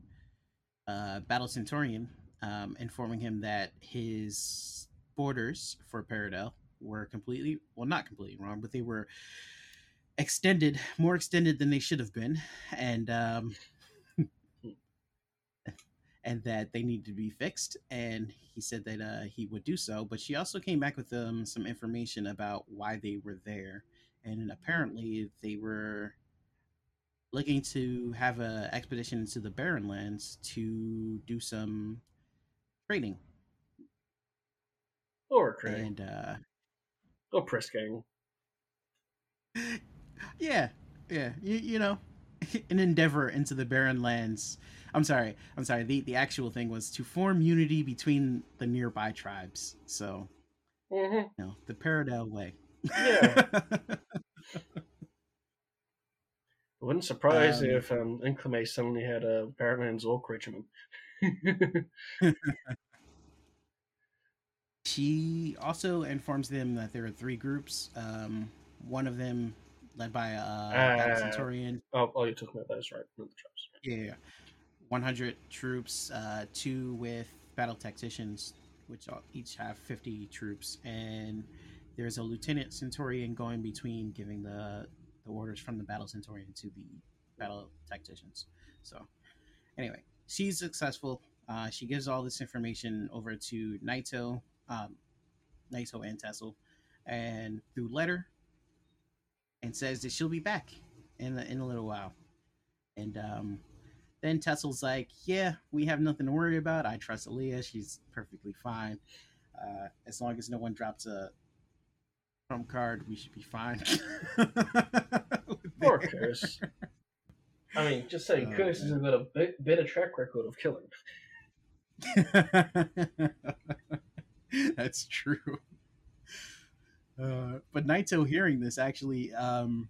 uh, battle centurion um, informing him that his borders for Peridel were completely well not completely wrong but they were extended more extended than they should have been and um, and that they needed to be fixed. And he said that uh, he would do so. But she also came back with um, some information about why they were there. And apparently, they were looking to have an expedition into the Barren Lands to do some trading. Or trading. And, uh, or Prisking. Yeah, yeah. You, you know, [laughs] an endeavor into the barren lands. I'm sorry, I'm sorry. The the actual thing was to form unity between the nearby tribes. So, mm-hmm. you know, the Peridel way. Yeah. [laughs] wouldn't surprise um, if um, Inclame suddenly had a Barrenlands Orc regiment. [laughs] she also informs them that there are three groups. Um, one of them led by a uh, Centurion. Oh, oh, you're talking about those, right? Not the troops. Yeah, 100 troops, uh, two with battle tacticians, which each have 50 troops, and there's a lieutenant Centurion going between giving the the orders from the battle Centurion to the battle tacticians. So, anyway, she's successful. Uh, she gives all this information over to Naito, um, Naito and Tessel, and through letter and says that she'll be back in a, in a little while. And um, then Tessel's like, "Yeah, we have nothing to worry about. I trust Alia. She's perfectly fine. Uh, as long as no one drops a trump card, we should be fine." Poor [laughs] Curse. I mean, just saying, uh, Curse has got a bit, better track record of killing. [laughs] That's true. Uh, but Naito hearing this actually um,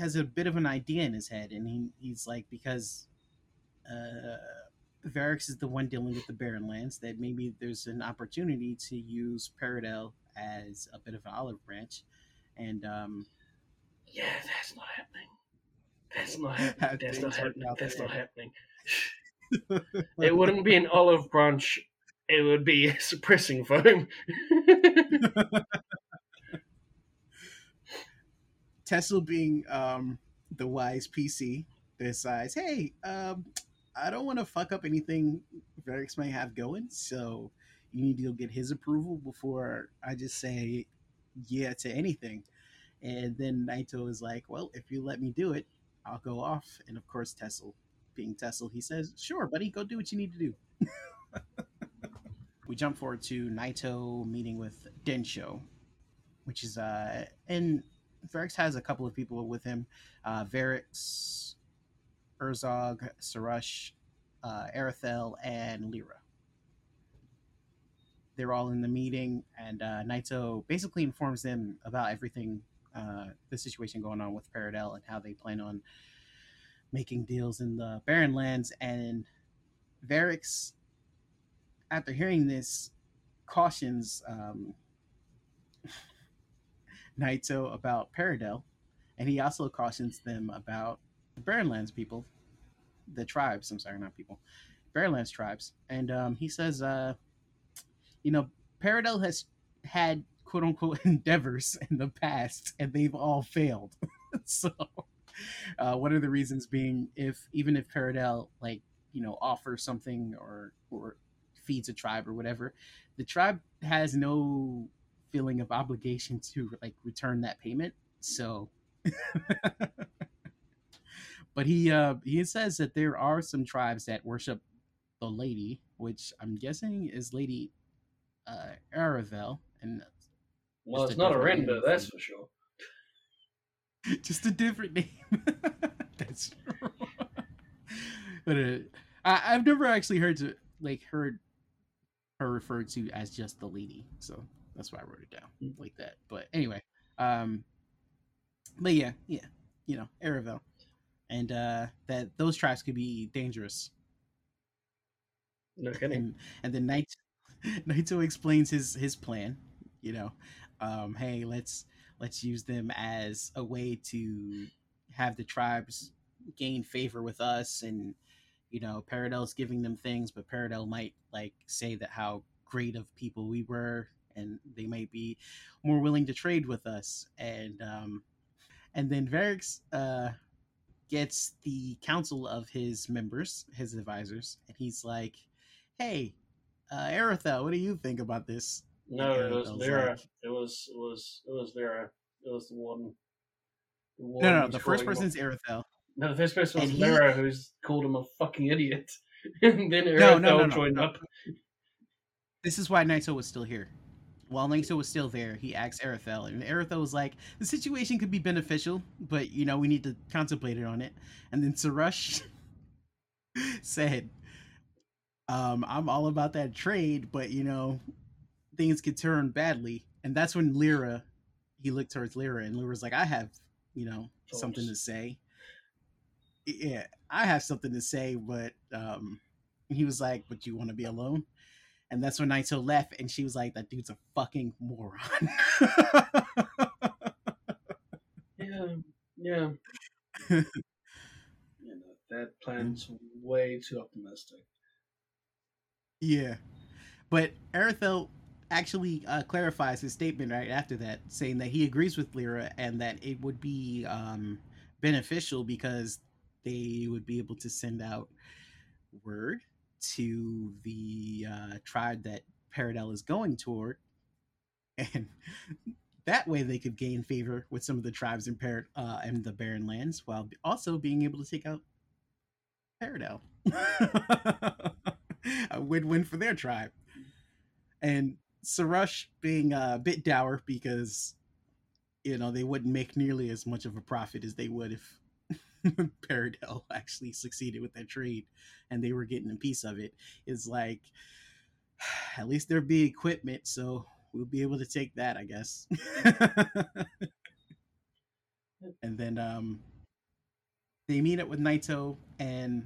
has a bit of an idea in his head, and he, he's like, because uh, Variks is the one dealing with the Barren Lands, that maybe there's an opportunity to use Peridel as a bit of an olive branch. And um, yeah, that's not happening. That's not happening. [laughs] That's not happening. That's not happening. it wouldn't be an olive branch it would be suppressing foam. [laughs] Tessel being um, the wise PC decides, hey, um, I don't want to fuck up anything Variks may have going, so you need to get his approval before I just say yeah to anything. And then Naito is like, "Well, if you let me do it, I'll go off." And of course, Tesla, being Tesla, he says, "Sure, buddy, go do what you need to do." [laughs] we jump forward to Naito meeting with Densho, which is uh, and Verix has a couple of people with him, uh, Verix, Herzog, Sarush, uh, Arithel, and Lyra. They're all in the meeting, and uh, Naito basically informs them about everything, uh, the situation going on with Paradel and how they plan on making deals in the Barren Lands. And Verix, after hearing this, cautions um, Naito about Paradel, and he also cautions them about the Barrenlands people, the tribes. I'm sorry, not people, Barrenlands tribes. And um, he says, uh, you know, Paradel has had quote unquote [laughs] endeavors in the past, and they've all failed. [laughs] so, uh, one of the reasons being, if even if Paradel like you know offers something or or feeds a tribe or whatever, the tribe has no feeling of obligation to like return that payment. So [laughs] but he uh he says that there are some tribes that worship the lady, which I'm guessing is Lady uh Aravel and Well, it's a not different Arenda, that's for sure. [laughs] just a different name. [laughs] That's true. but uh, I, I've never actually heard to like heard her referred to as just the lady, so that's why I wrote it down like that. But anyway, um, but yeah, yeah, you know, Aravel, and uh, that those tribes could be dangerous. No kidding. and and then Naito, [laughs] Naito explains his his plan. You know, um, hey, let's let's use them as a way to have the tribes gain favor with us, and you know, Paradel's giving them things, but Paradel might like say that how great of people we were, and they might be more willing to trade with us, and um, and then Varix uh gets the council of his members, his advisors, and he's like, "Hey, uh, Arithel, what do you think about this?" No, it was Vera. like- It was it was it was Vera. It was the one. The No, no, the first calling him person's Arithel. no, the first person was and he- who's called him a fucking idiot. [laughs] and then Arithel no, no, no, joined up. This is why Naito was still here. While Naito was still there, he asked Arathel, and Arathel was like, "The situation could be beneficial, but you know we need to contemplate it on it." And then Sarush [laughs] said, um, "I'm all about that trade, but you know things could turn badly." And that's when Lyra, he looked towards Lyra, and Lyra's like, "I have, you know, something to say." Yeah, I have something to say, but um, he was like, "But you want to be alone?" And that's when Naito left, and she was like, "That dude's a fucking moron." [laughs] Yeah, yeah. [laughs] you know, that plan's way too optimistic. yeah, but Arithel actually uh, clarifies his statement right after that, saying that he agrees with Lyra and that it would be um, beneficial because they would be able to send out word to the uh, tribe that Paradel is going toward, [laughs] and that way they could gain favor with some of the tribes in Par- uh, in the Barren Lands, while also being able to take out Paradel. [laughs] a win-win for their tribe, and Sarush being a bit dour because you know they wouldn't make nearly as much of a profit as they would if [laughs] Paradel actually succeeded with that trade and they were getting a piece of it is like [sighs] at least there'd be equipment so we'll be able to take that i guess [laughs] and then um they meet up with naito and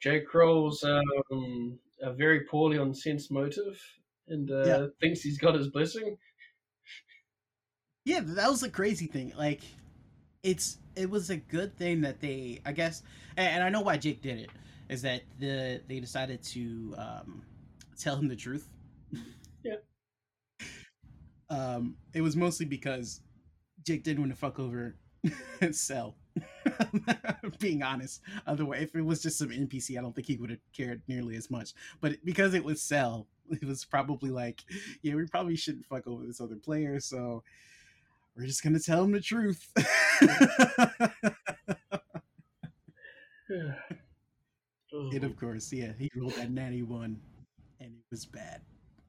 Jay Crow's um, a very poorly on sense motive and uh, Yeah. thinks he's got his blessing. yeah that was a crazy thing like it's it was a good thing that they i guess and, and i know why jake did it is that the they decided to um tell him the truth. Yeah. um it was mostly because jake didn't want to fuck over [laughs] cell [laughs] being honest otherwise if it was just some npc i don't think he would have cared nearly as much. But because it was cell it was probably like yeah we probably shouldn't fuck over this other player so we're just gonna tell him the truth. and of course, yeah, he rolled that natty one, and it was bad. [laughs]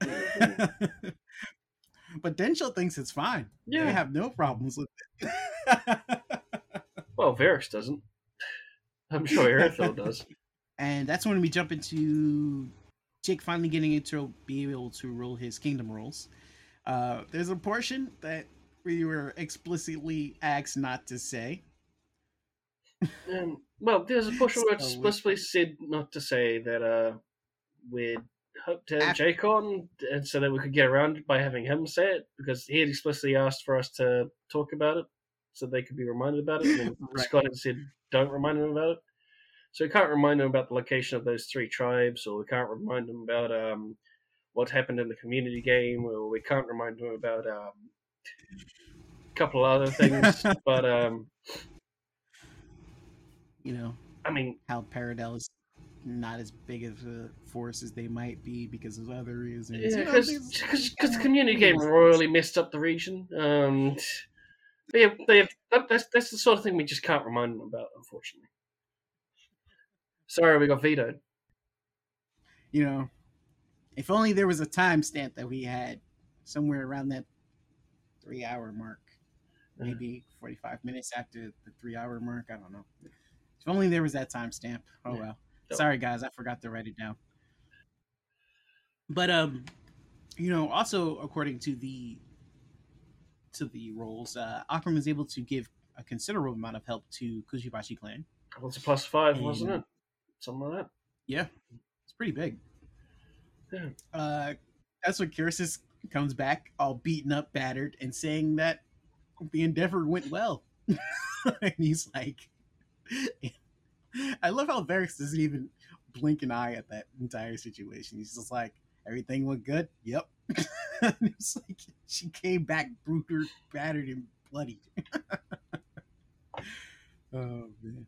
but Densho thinks it's fine. Yeah, they have no problems with it. [laughs] well, Varys doesn't. I'm sure Irithyll does. And that's when we jump into Jake finally getting into be able to roll his kingdom rolls. Uh, there's a portion that we were explicitly asked not to say. Um, well, there's a portion where it's explicitly said not to say that uh, we'd hoped to have After- Jake on, and so that we could get around it by having him say it because he had explicitly asked for us to talk about it, so they could be reminded about it. And [laughs] right. Scott had said, "Don't remind them about it." So we can't remind them about the location of those three tribes, or we can't remind them about um, what happened in the community game, or we can't remind them about um, a couple other things. [laughs] but um, you know, I mean, how Paradel is not as big of a force as they might be because of other reasons. Yeah, because the community game royally messed up the region. Um, they have, they have, that, that's that's the sort of thing we just can't remind them about, unfortunately. Sorry, we got vetoed. You know, if only there was a timestamp that we had somewhere around that three hour mark, maybe 45 minutes after the three hour mark. I don't know. If only there was that timestamp. Oh well. Sorry guys, I forgot to write it down. But um, you know, also according to the to the roles, uh Akram was able to give a considerable amount of help to Kujibashi clan. It was a plus five, and, wasn't it? something like that. Yeah, it's pretty big. Yeah. Uh, that's what Kyrsis comes back, all beaten up, battered, and saying that the endeavor went well. [laughs] and he's like, I love how Varys doesn't even blink an eye at that entire situation. He's just like, everything went good. Yep. [laughs] it's like she came back brutal, battered, and bloody. [laughs] oh man.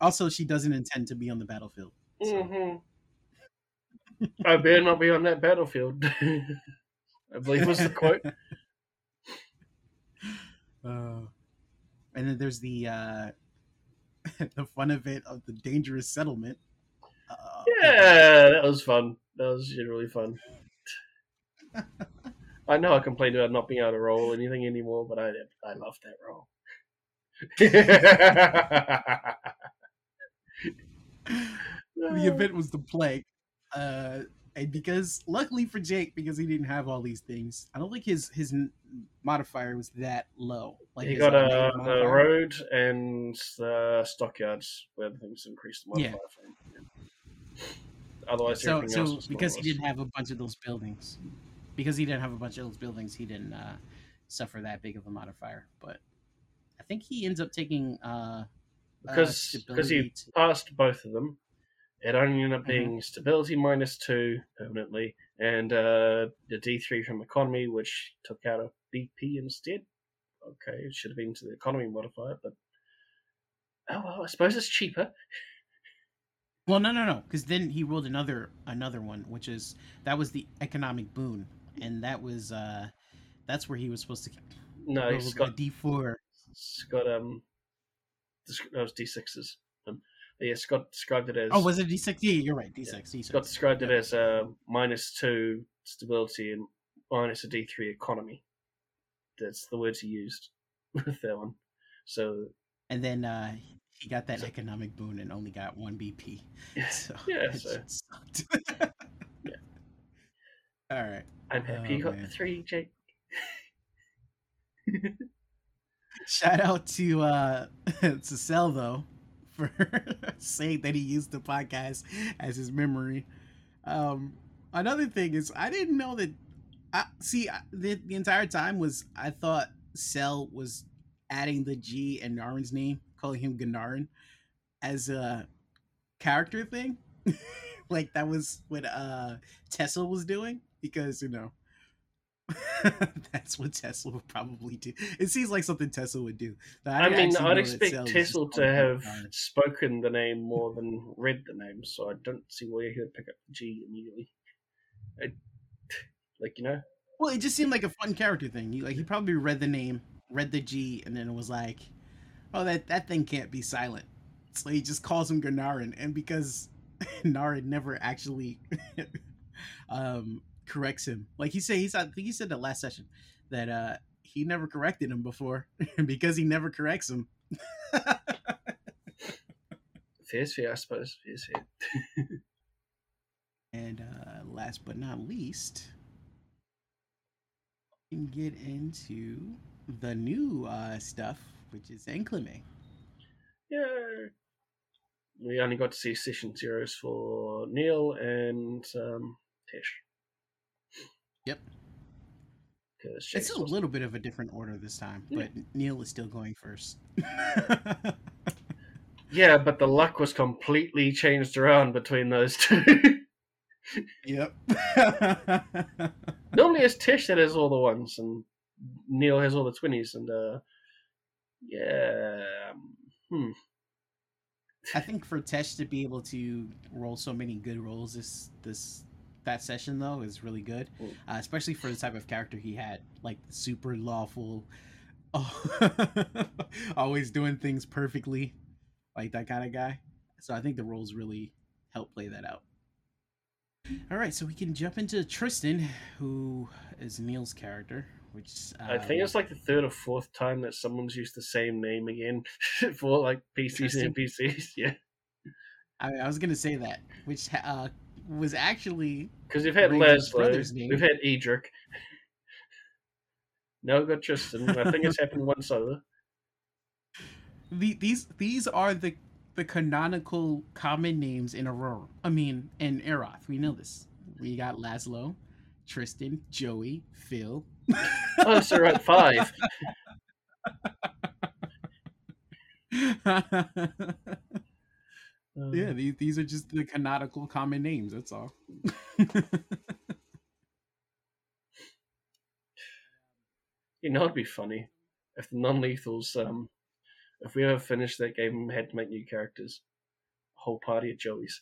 Also, she doesn't intend to be on the battlefield. So. Mm-hmm. I better not be on that battlefield. I believe was the quote. [laughs] Uh, and then there's the uh, [laughs] the fun of it of the dangerous settlement. Uh, yeah, that was fun. That was generally fun. [laughs] I know I complained about not being able to roll anything anymore, but I I love that roll the event was the plague. Uh, and because luckily for Jake, because he didn't have all these things, I don't think his his modifier was that low. Like he got a, the road and the stockyards where things increased the modifier yeah. Otherwise, so so because he didn't have a bunch of those buildings, because he didn't have a bunch of those buildings, he didn't uh, suffer that big of a modifier. But I think he ends up taking uh, because because uh, he passed both of them. It only ended up being mm-hmm. stability minus two permanently, and uh, the D three from economy, which took out a BP instead. Okay, it should have been to the economy modifier, but oh well, I suppose it's cheaper. Well, no, no, no, because then he rolled another another one, which is that was the economic boon, and that was uh that's where he was supposed to. No, he's got D four. It's got um those d6s. Um, yeah, Scott described it as. Oh, was it d6? Yeah, you're right. D6. Yeah. D6. Scott described it as a minus two stability and minus a d3 economy. That's the words he used [laughs] with that one. So. And then uh, he got that so, economic boon and only got one BP. [laughs] [laughs] So yeah, so. yeah. All right. I'm happy oh, you got man. the three, Jake. Shout out to uh to Cell though for [laughs] saying that he used the podcast as his memory. Um another thing is I didn't know that I see the, the entire time was I thought Cell was adding the G and Narin's name, calling him Ganarin as a character thing. [laughs] like that was what uh Tesla was doing because you know [laughs] That's what Tesla would probably do. It seems like something Tesla would do. I, I mean, I'd expect Tesla to have spoken the name more than read the name, so I don't see why he would pick up G immediately. I, like you know. Well, it just seemed like a fun character thing. He like he probably read the name read the G, and then it was like, oh, that that thing can't be silent. So he just calls him Ganarin, and because [laughs] Narin never actually [laughs] um, corrects him, like he said, he's I think he said the last session that uh, he never corrected him before, [laughs] because he never corrects him. [laughs] Fair's fair, I suppose. Fair's fair. [laughs] and uh, last but not least, we can get into the new uh, stuff, which is Enclame. Yeah. We only got to see session zeros for Neil and um, Tish. Yep. It's a little bit of a different order this time, Yeah. but Neil is still going first. [laughs] Yeah, but the luck was completely changed around between those two. [laughs] yep. [laughs] Normally it's Tish that has all the ones, and Neil has all the twinnies, and uh, yeah, um, hmm. I think for Tesh to be able to roll so many good rolls this this that session though is really good, uh, especially for the type of character he had, like super lawful, [laughs] always doing things perfectly, like that kind of guy. So I think the roles really help play that out. All right, so we can jump into Tristan, who is Neil's character, which uh, I think it's like the third or fourth time that someone's used the same name again [laughs] for like PCs and NPCs. [laughs] Yeah, I, I was gonna say that, which uh, was actually because we've had Reagan's Leslie, we've had Edric. Now we've got Tristan. I think it's happened once other. the, these these are the the canonical common names in Aurora. I mean, in Eroth. We know this. We got Laszlo, Tristan, Joey, Phil. Oh, so we're at five. [laughs] Um, yeah, these, these are just the canonical common names. That's all. You know, it'd be funny if the non-lethals, um, if we ever finished that game and had to make new characters, a whole party of Joeys.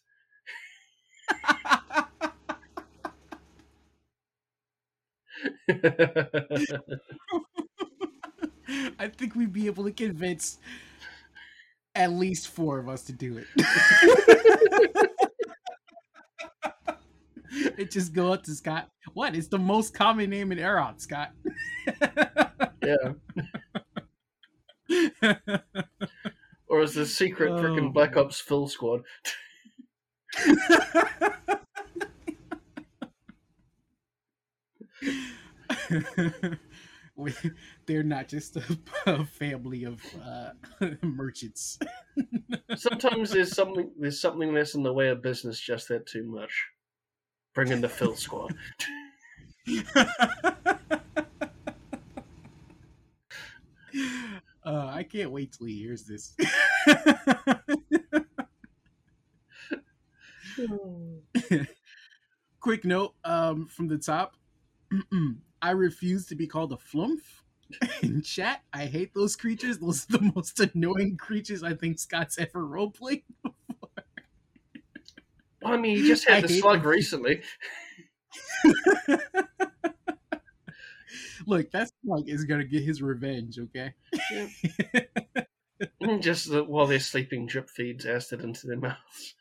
[laughs] I think we'd be able to convince at least four of us to do it. [laughs] it just go up to Scott. What? It's the most common name in Eroth, Scott. yeah. [laughs] Or is the secret Oh, freaking Black Ops Full Squad? [laughs] We- They're not just a, [laughs] a family of uh, [laughs] merchants. [laughs] Sometimes there's something there's something less in the way of business just that too much. Bring in the Phil Squad. uh, I can't wait till he hears this. Quick note um, from the top. I refuse to be called a flumph. [laughs] In chat, I hate those creatures. Those are the [laughs] most annoying creatures I think Scott's ever roleplayed. [laughs] I mean, he just I had the slug them. recently. Look, that slug is gonna get his revenge, okay? Just that while they're sleeping, drip feeds acid into their mouths.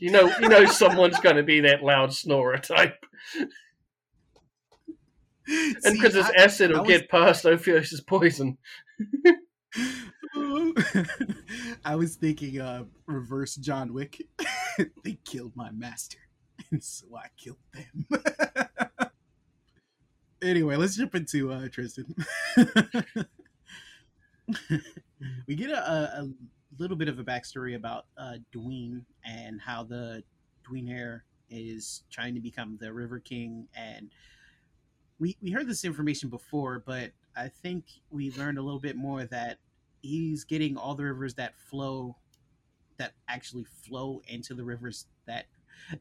you know, you know, someone's going to be that loud snorer type, [laughs] and because it's acid, it'll was- get past Ophiuchus' poison. [laughs] [laughs] I was thinking uh reverse John Wick. they killed my master, and so I killed them. anyway, let's jump into uh Tristan. we get a, a, a little bit of a backstory about uh Dwayne and how the Dwayne heir is trying to become the River King and we, we heard this information before, but I think we learned a little bit more that he's getting all the rivers that flow that actually flow into the rivers that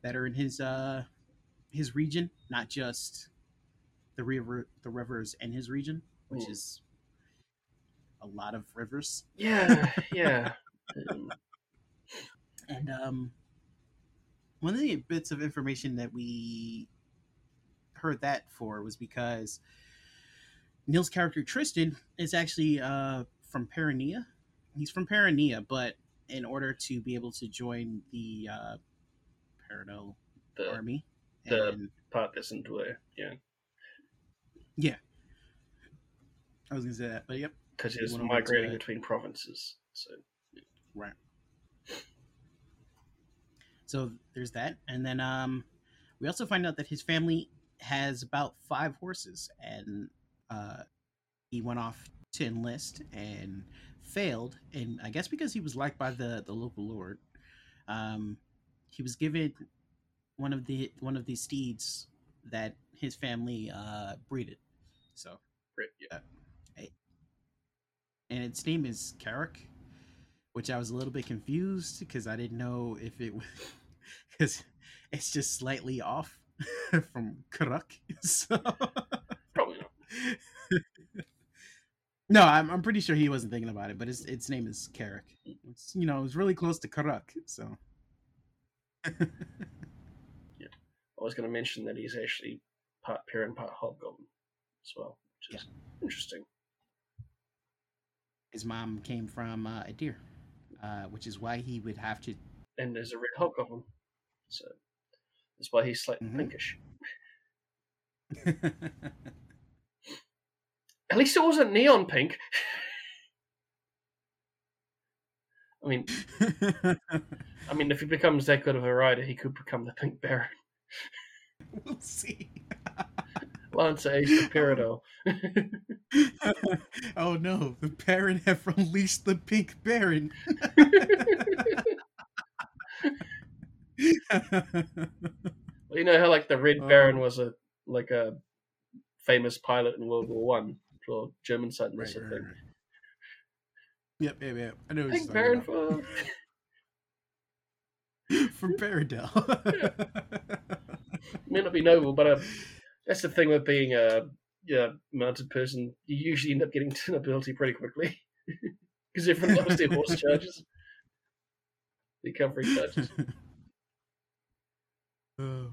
that are in his uh his region, not just the river the rivers in his region, which Mm. is a lot of rivers. Yeah, [laughs] yeah. And um, one of the bits of information that we heard that for was because Neil's character Tristan is actually uh, from Paranea. He's from Paranea, but in order to be able to join the uh, Paranel The army, the- and part that's in Dwyer, yeah, Yeah. I was gonna say that, but yep, because He he's migrating to- between provinces. So right. So there's that, and then um, we also find out that his family has about five horses, and uh, he went off to enlist and failed, and I guess because he was liked by the the local lord, um, he was given one of the one of these steeds that his family uh, breeded. So great, yeah. and its name is Carrick, which I was a little bit confused because I didn't know if it was [laughs] because it's just slightly off [laughs] from Karuk. So probably [laughs] not. no, I'm I'm pretty sure he wasn't thinking about it, but its its name is Carrick. It's you know it's really close to Karuk, so [laughs] yeah, I was going to mention that he's actually part Perrin, part Hobgoblin as well, which is interesting. his mom came from uh, Adir, uh, which is why he would have to. And there's a red Hobgoblin, so that's why he's slightly Mhm. pinkish. [laughs] At least it wasn't neon pink. I mean, I mean, if he becomes that good of a rider, he could become the Pink Baron. [laughs] we'll see. Lance Ace Peridot. oh no, the Baron have unleashed the Pink Baron. [laughs] [laughs] Well, you know how like the Red Oh. Baron was a like a famous pilot in World War One for German and right, right, thing. right. Yep, yep, yep. I know Baron for [laughs] from Paradell. [laughs] may not be noble, but uh, that's the thing with being a yeah, mounted person. You usually end up getting to nobility pretty quickly because everyone loves their horse charges, their cavalry charges. Oh.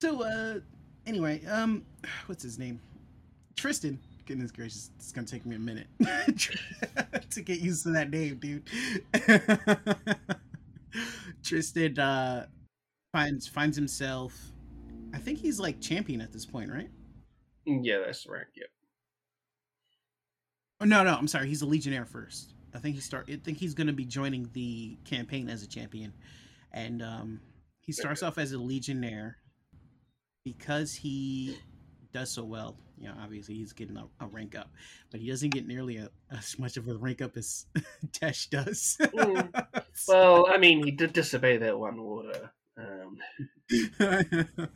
So, uh, anyway, um, [sighs] what's his name? Tristan. Goodness gracious, it's gonna take me a minute [laughs] to get used to that name, dude. [laughs] Tristan uh, finds finds himself. I think he's like champion at this point, right? Yeah, that's right. Yeah, Oh no, no, I'm sorry. He's a legionnaire first. I think he start. I think he's to be joining the campaign as a champion, and um, he starts off as a legionnaire because he does so well. You know, obviously he's getting a, a rank up, but he doesn't get nearly a, as much of a rank up as [laughs] Tesh does. Mm. [laughs] Well, I mean, he did disobey that one order. Um, [laughs]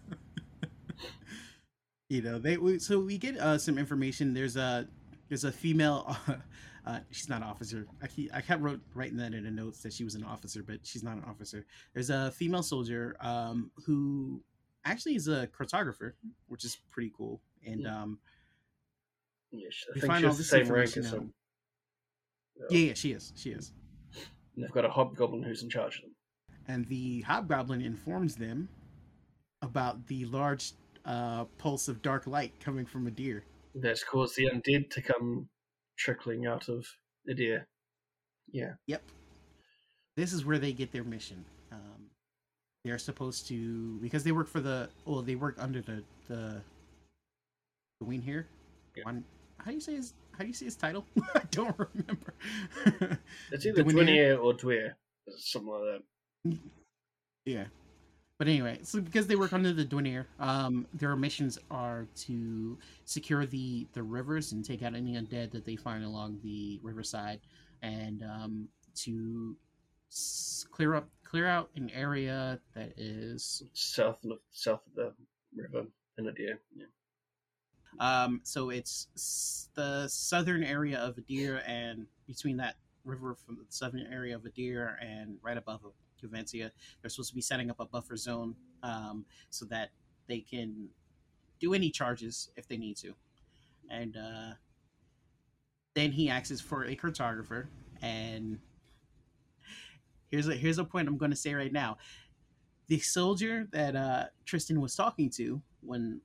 you know they we, so we get uh, some information there's a there's a female uh, she's not an officer i keep, i kept wrote writing that in the notes that she was an officer but she's not an officer there's a female soldier um, who actually is a cartographer which is pretty cool and Hmm. um, yeah, I think find she all has the same rank as him. yeah yeah she is she is And they've got a hobgoblin who's in charge of them. and the hobgoblin informs them about the large uh, pulse of dark light coming from Adir That's caused the undead to come trickling out of the deer. Yeah. Yep. This is where they get their mission. Um, they're supposed to because they work for the well, they work under the the the wing here. Yeah. One, how do you say his how do you say his title? [laughs] I don't remember. It's either The Winier? Dwinier or Dwyer. Something like that. yeah. But anyway, so because they work under the Dwinier, um, their missions are to secure the the rivers and take out any undead that they find along the riverside, and um, to s- clear up clear out an area that is South of south of the river in Adir. Yeah. um, so it's s- the southern area of Adir and between that river from the southern area of Adir and right above Juvencia, they're supposed to be setting up a buffer zone um, so that they can do any charges if they need to. And uh, then he asks for a cartographer. And here's a here's a point I'm going to say right now: the soldier that uh, Tristan was talking to when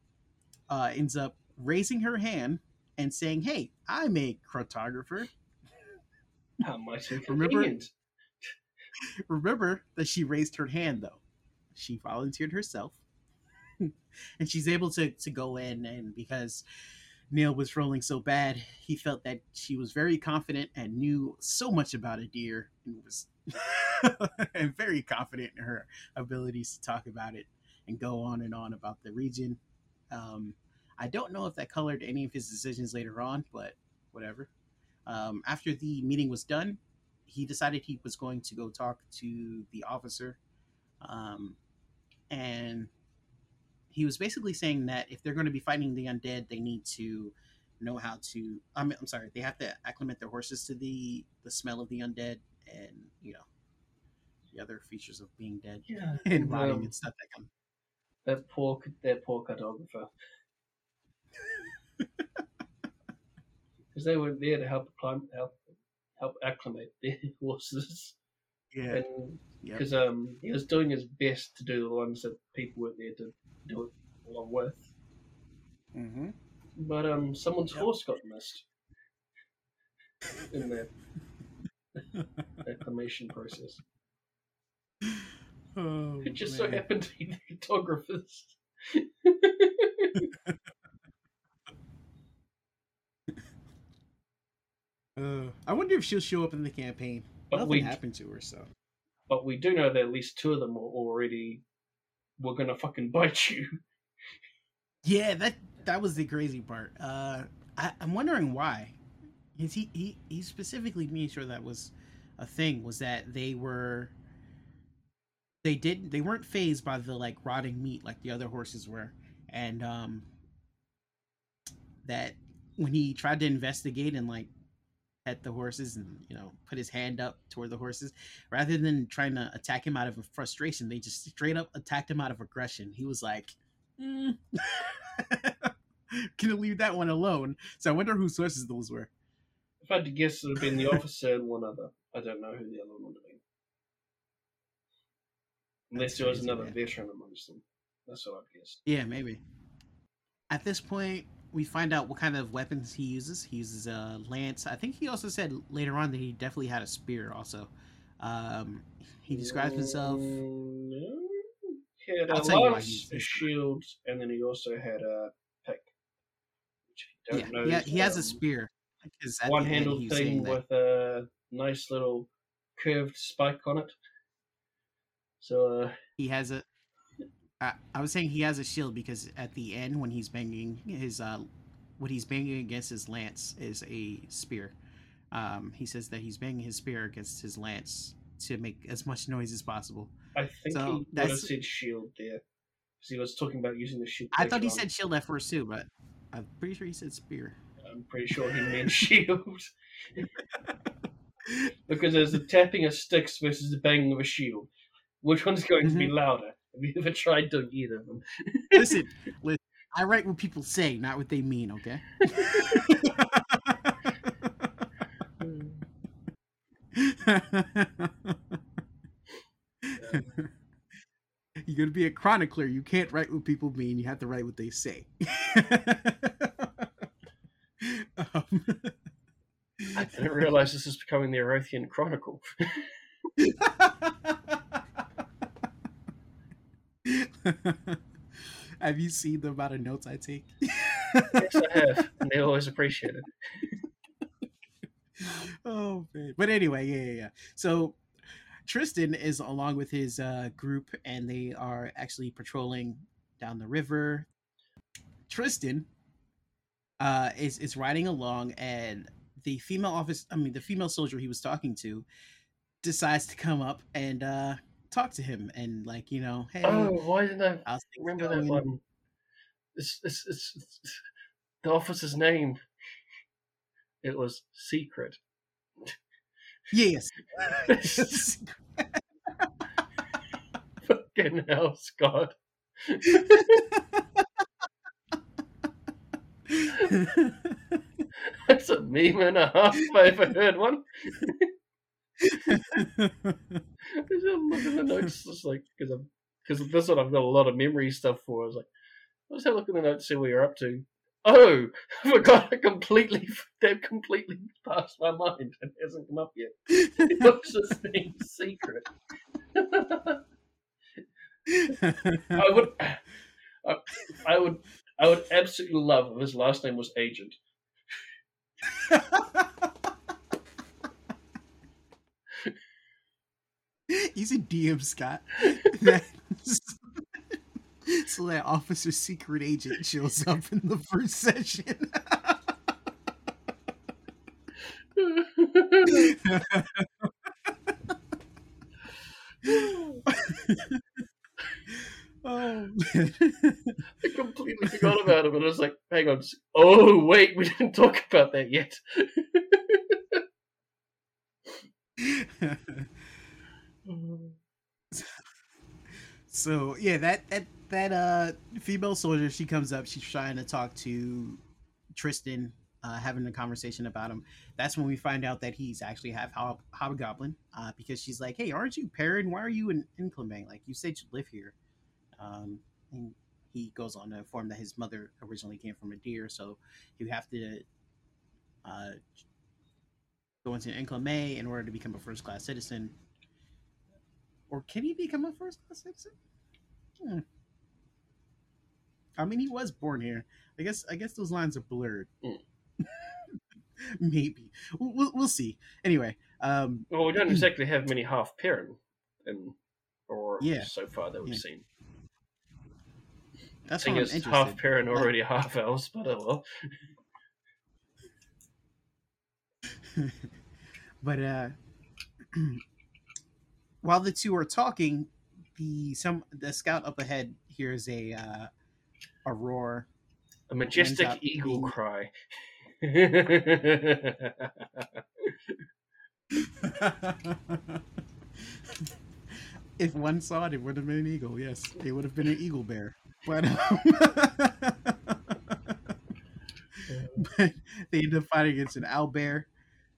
uh, ends up raising her hand and saying, "Hey, I'm a cartographer." How much Remember-. [laughs] Remember that she raised her hand though. She volunteered herself. [laughs] and she's able to to go in and because Neil was rolling so bad, he felt that she was very confident and knew so much about Adir and was [laughs] and very confident in her abilities to talk about it and go on and on about the region. Um, I don't know if that colored any of his decisions later on, but whatever. Um, after the meeting was done, he decided he was going to go talk to the officer. Um, and he was basically saying that if they're going to be fighting the undead, they need to know how to. I mean, I'm sorry, they have to acclimate their horses to the the smell of the undead, and you know the other features of being dead Yeah. [laughs] and rotting um, and stuff that come. That poor, that poor cartographer. [laughs] Because they weren't there to help climb, help, help acclimate [laughs] their horses, Yeah, and Yep. because um he was doing his best to do the ones that people weren't there to do it along with, mm-hmm. but um someone's Yep. horse got missed in that [laughs] acclimation process. Oh, It just so happened to be the photographers. [laughs] Uh, I wonder if she'll show up in the campaign. But Nothing we happened to her, so but we do know that at least two of them were already were gonna fucking [laughs] bite you. yeah, that that was the crazy part. Uh, I, I'm wondering why. Is he he he specifically made sure that was a thing? Was that they were they did they weren't phased by the like rotting meat like the other horses were, and um that when he tried to investigate and like pet the horses and you know put his hand up toward the horses rather than trying to attack him out of frustration they just straight up attacked him out of aggression he was like mm. [laughs] gonna leave that one alone so i wonder whose horses those were If I had to guess, it would have been the officer and one other. I don't know who the other one would have been. Unless there was another man. veteran amongst them. That's what I'd guess. yeah maybe at this point we find out what kind of weapons he uses he uses a lance i think he also said later on that he definitely had a spear also um he describes himself Mm, No. He had I'll a tell you why lance, a shield, and then he also had a pick. Which I yeah, don't know. he, ha- he has a um, spear 'cause at the One end handled he was saying thing with a nice little curved spike on it. So, uh, he has a I, I was saying he has a shield because at the end when he's banging his uh what he's banging against his lance is a spear um he says that he's banging his spear against his lance to make as much noise as possible I think So, he that's- said shield there. Because he was talking about using the shield. i thought he on. said shield at first too but i'm pretty sure he said spear I'm pretty sure he meant [laughs] shield. [laughs] because there's the tapping of sticks versus the banging of a shield. Which one's going to be Mm-hmm. louder? [laughs] Have you ever tried doing either of them? [laughs] listen listen i write what people say not what they mean okay [laughs] You're gonna be a chronicler. You can't write what people mean. You have to write what they say. um, I didn't realize this is becoming the Erothian Chronicle. [laughs] have you seen the amount of notes I take? yes, I have. And [laughs] they always appreciate it. oh man. But anyway, yeah, yeah, yeah. So Tristan is along with his uh, group, and they are actually patrolling down the river. Tristan uh, is is riding along, and the female office, I mean, the female soldier he was talking to, decides to come up and uh, talk to him, and like, you know, hey, Oh, why didn't I things remember that one? It's, it's, it's, it's the officer's name. It was Secret. Yes. Fucking hell, Scott. [laughs] That's a meme and a half if I ever heard one. I just look at the notes, just like because I'm because this one I've got a lot of memory stuff for. I was like, was have a look at the notes, see what you're up to. oh, [laughs] I forgot. I completely, [laughs] they've completely passed my mind and it hasn't come up yet. It was just secret. I would, I, I would, I would absolutely love if his last name was Agent. [laughs] [laughs] He's a DM Scott. [laughs] So that officer secret agent shows up in the first session. [laughs] oh. I completely forgot about him, and I was like, "Hang on, oh wait, we didn't talk about that yet." [laughs] so yeah, that that that uh female soldier, she comes up, she's trying to talk to Tristan, uh, having a conversation about him. That's when we find out that he's actually half hob- hobgoblin, uh, because she's like, "Hey, aren't you Perrin? Why are you in Inclement? Like you said you live here." Um, and he goes on to inform that his mother originally came from Adir, so you have to uh, go into Inclement in order to become a first class citizen. Or can he become a first class citizen? Hmm. I mean, he was born here. I guess. I guess those lines are blurred. Hmm. [laughs] Maybe we'll, we'll, see. Anyway, um, well, we don't exactly have many half in or Yeah. so far that we've Yeah. seen. that's I'm is, interested. half Like- already half elves, but oh well. [laughs] but uh, [clears throat] while the two are talking, the some the scout up ahead hears a uh, a roar. A majestic eagle being- cry. [laughs] if one saw it, it would have been an eagle. Yes, it would have been an eagle bear. But, um, [laughs] but they end up fighting against an owl bear.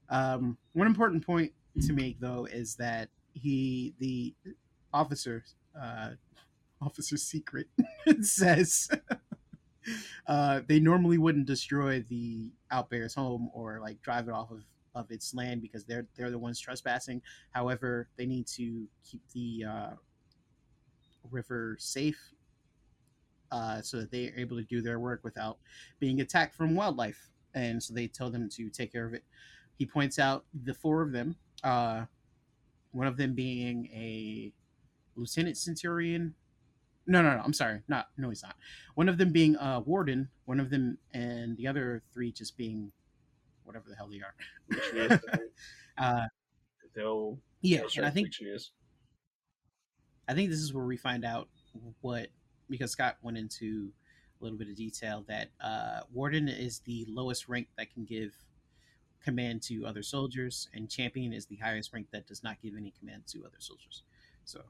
Um, one important point to make, though, is that he, the officer, uh, [laughs] officer secret, [laughs] says [laughs] uh, they normally wouldn't destroy the owlbear's home or like drive it off of, of its land because they're they're the ones trespassing. However, they need to keep the uh, river safe uh, so that they are able to do their work without being attacked from wildlife. And so they tell them to take care of it. He points out the four of them, uh, one of them being a lieutenant centurion. No, no, no. I'm sorry. Not no, he's not. One of them being a warden. One of them, and the other three just being whatever the hell they are. Legionnaires, [laughs] Uh, yeah, and I think. I think this is where we find out what because Scott went into a little bit of detail that uh, Warden is the lowest rank that can give command to other soldiers, and Champion is the highest rank that does not give any command to other soldiers. So,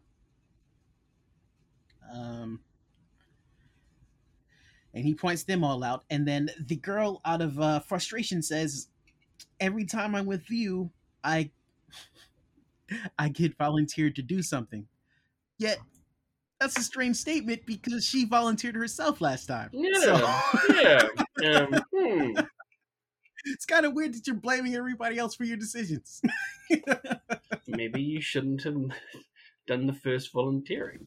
um, and he points them all out, and then the girl, out of uh, frustration, says, "Every time I'm with you, I." [laughs] I get volunteered to do something. Yet that's a strange statement because she volunteered herself last time. Yeah, So, yeah. Um, hmm. It's kind of weird that you're blaming everybody else for your decisions. [laughs] Maybe you shouldn't have done the first volunteering.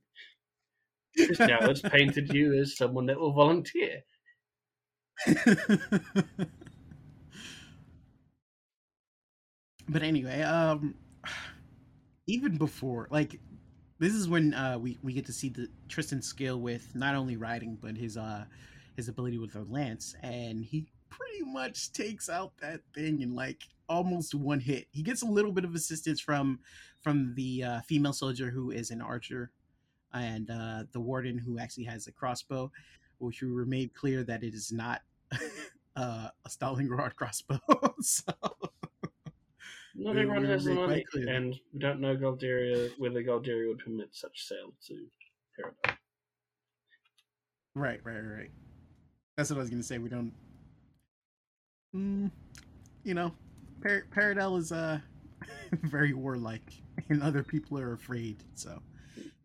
'Cause now it's painted you as someone that will volunteer. but anyway, um even before like this is when uh we, we get to see the Tristan skill with not only riding but his uh his ability with the lance and he pretty much takes out that thing in like almost one hit. He gets a little bit of assistance from from the uh, female soldier who is an archer and uh the warden who actually has a crossbow which we were made clear that it is not [laughs] uh, a Stalingrad crossbow. [laughs] so Not We- everyone has the money, and we don't know Galderia whether Galderia would permit such sale to Peridot. Right, right, right. That's what I was gonna say. We don't. Mm, you know, Par- Paradel is uh [laughs] very warlike, and other people are afraid. So,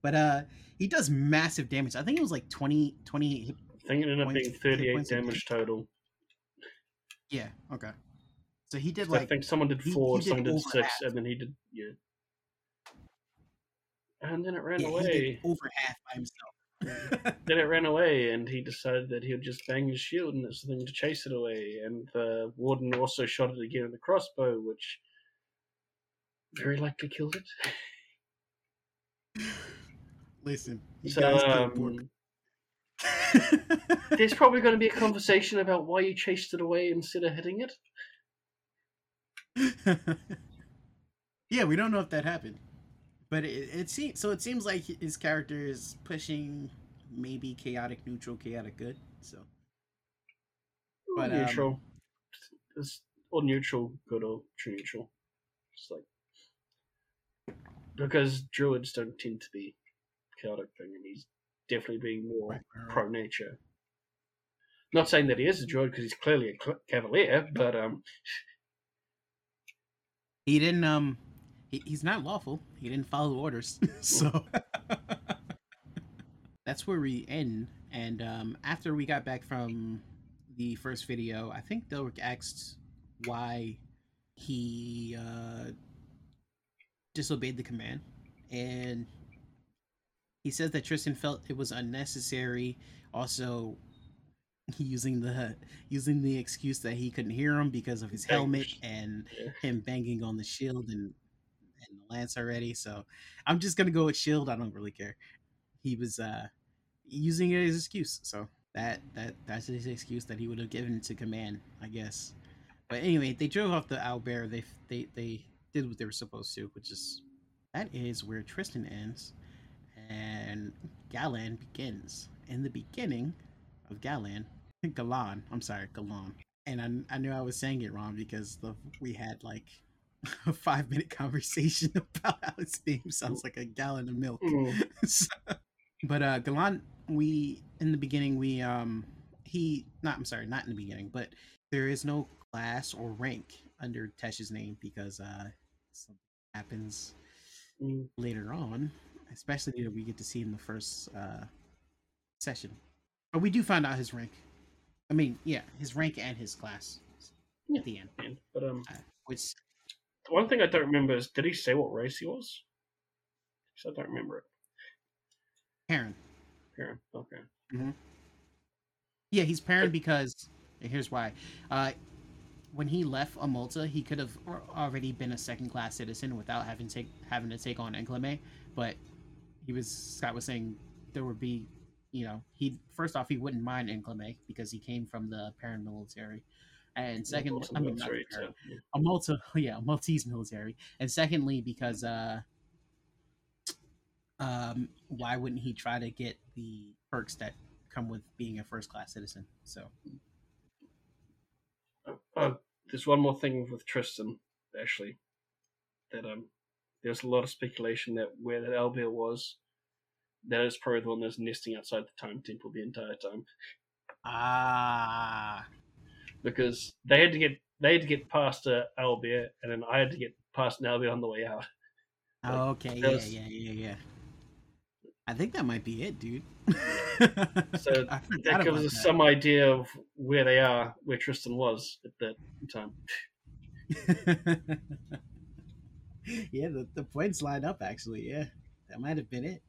but uh, he does massive damage. I think it was like 20, 20 I think it ended up being 38 points a damage total. Yeah. Okay. So he did So I think someone did four, he did someone did over six, half. and then he did yeah. And then it ran yeah, he away. did over half by himself. [laughs] then it ran away, and he decided that he would just bang his shield, and it's the thing to chase it away. And the warden also shot it again with the crossbow, which very likely killed it. [laughs] Listen, you So guys um, there's [laughs] probably going to be a conversation about why you chased it away instead of hitting it. yeah, we don't know if that happened, but it, it seems so. It seems like his character is pushing maybe chaotic neutral, chaotic good. So Or But, um, neutral, It's- or neutral, good or true neutral. Just like because druids don't tend to be chaotic thing, and he's definitely being more Right, pro nature. Not saying that he is a druid because he's clearly a cavalier, but um, he didn't. Um, he, he's not lawful. He didn't follow orders. [laughs] so that's where we end. And um, after we got back from the first video, I think Delric asked why he uh, disobeyed the command, and he says that Tristan felt it was unnecessary. Also, [laughs] using the using the excuse that he couldn't hear him because of his helmet and him banging on the shield and and the lance already. So I'm just gonna go with shield. I don't really care. He was uh using it as excuse. So that that that's his excuse that he would have given to command, I guess. But anyway, they drove off the owlbear. They they they did what they were supposed to, which is that is where Tristan ends and Galan begins. In the beginning of Galan, [laughs] Galan, I'm sorry, Galan. And I, I knew I was saying it wrong because the, we had like [laughs] a five minute conversation [laughs] about how his name sounds like a gallon of milk. mm, [laughs] So- but uh Galan, we in the beginning we um he not I'm sorry, not in the beginning, but there is no class or rank under Tesh's name because uh something happens mm, later on, especially that we get to see in the first uh session. But we do find out his rank. I mean, yeah, his rank and his class Yeah. at the end. But um, Which one thing I don't remember is did he say what race he was? 'Cause I don't remember it. Parent. Here, okay. Yeah, he's parent because here's why. Uh, when he left Amulta, he could have already been a second class citizen without having take having to take on Enclame. But he was Scott was saying there would be, you know, he first off he wouldn't mind Enclame because he came from the paramilitary, and second, Also I mean military, a Malta, [laughs] yeah, a Maltese military, and secondly because uh, um, why wouldn't he try to get the perks that come with being a first class citizen? So. Uh, there's one more thing with Tristan, actually, that um, there's a lot of speculation that where that owlbear was, that is probably the one that's nesting outside the Time Temple the entire time, ah, because they had to get they had to get past uh, owlbear, and then I had to get past owlbear on the way out. okay, yeah, there's- yeah, yeah, yeah. I think that might be it, dude. [laughs] So [laughs] That gives us that. some idea of where they are, where Tristan was at that time. [laughs] yeah, the, the points line up actually. Yeah, that might have been it.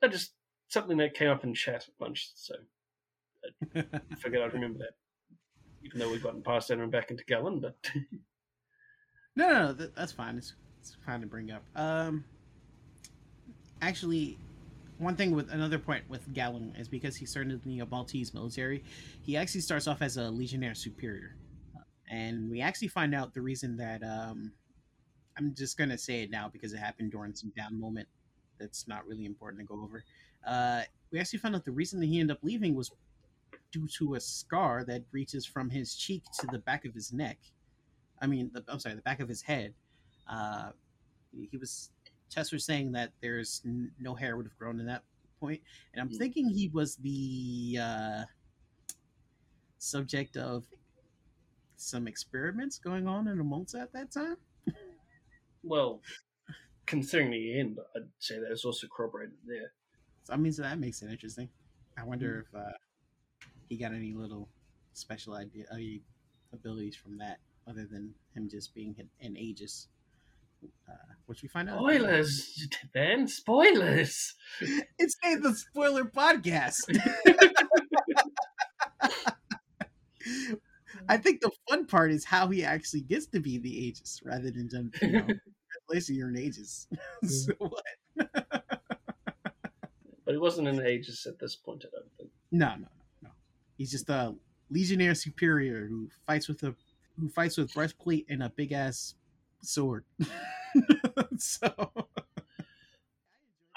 That just something that came up in chat a bunch, so I figured I'd remember that. Even though we've gotten past that and back into Gallon, but [laughs] No, no, no that's fine. It's, it's fine to bring up. Um, actually, one thing with another point with Gallon is because he starting in the Maltese military, he actually starts off as a Legionnaire Superior, and we actually find out the reason that um, I'm just gonna say it now because it happened during some down moment. That's not really important to go over. Uh, we actually found out the reason that he ended up leaving was due to a scar that reaches from his cheek to the back of his neck. I mean, the, I'm sorry, the back of his head. Uh, he was Chester saying that there's n- no hair would have grown in that point, and I'm Mm. thinking he was the uh, subject of some experiments going on in Amulta at that time. well, considering the end, I'd say that is also corroborated there. So I mean, so that makes it interesting. I wonder if uh, he got any little special idea uh, abilities from that, other than him just being an, Aegis. Uh, which we find out. Spoilers, Ben. Spoilers. [laughs] It's made the spoiler podcast. [laughs] I think the fun part is how he actually gets to be the Aegis rather than just, you know, [laughs] congratulations, you're an Aegis. so what? But he wasn't an Aegis at this point, I don't think. No, no. He's just a legionnaire superior who fights with a who fights with breastplate and a big ass sword. [laughs] so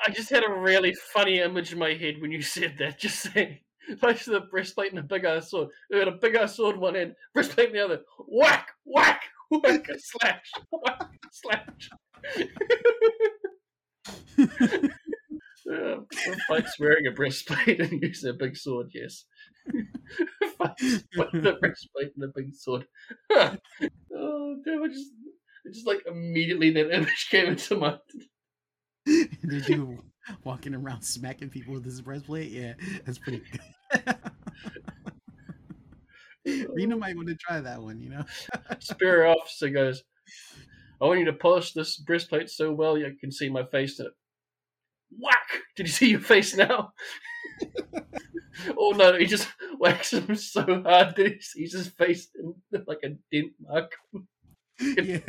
I just had a really funny image in my head when you said that. Just saying, like the breastplate and a big ass sword. They had a big ass sword in one end, breastplate in the other. Whack, whack, whack, a slash, whack, slash. [laughs] [laughs] Fights wearing a breastplate and using a big sword, yes. With a [laughs] breastplate and the big sword. [laughs] oh, damn, I just, it just like immediately that image [laughs] came into my. Did you walking around smacking people with his breastplate? Yeah, that's pretty good. Rena might want to try that one, you know? Superior officer goes, I want you to polish this breastplate so well you can see my face in it. Whack! Did you see your face now? [laughs] oh no, he just [laughs] whacks him so hard that he sees his face in [laughs] like a dent mark. yeah.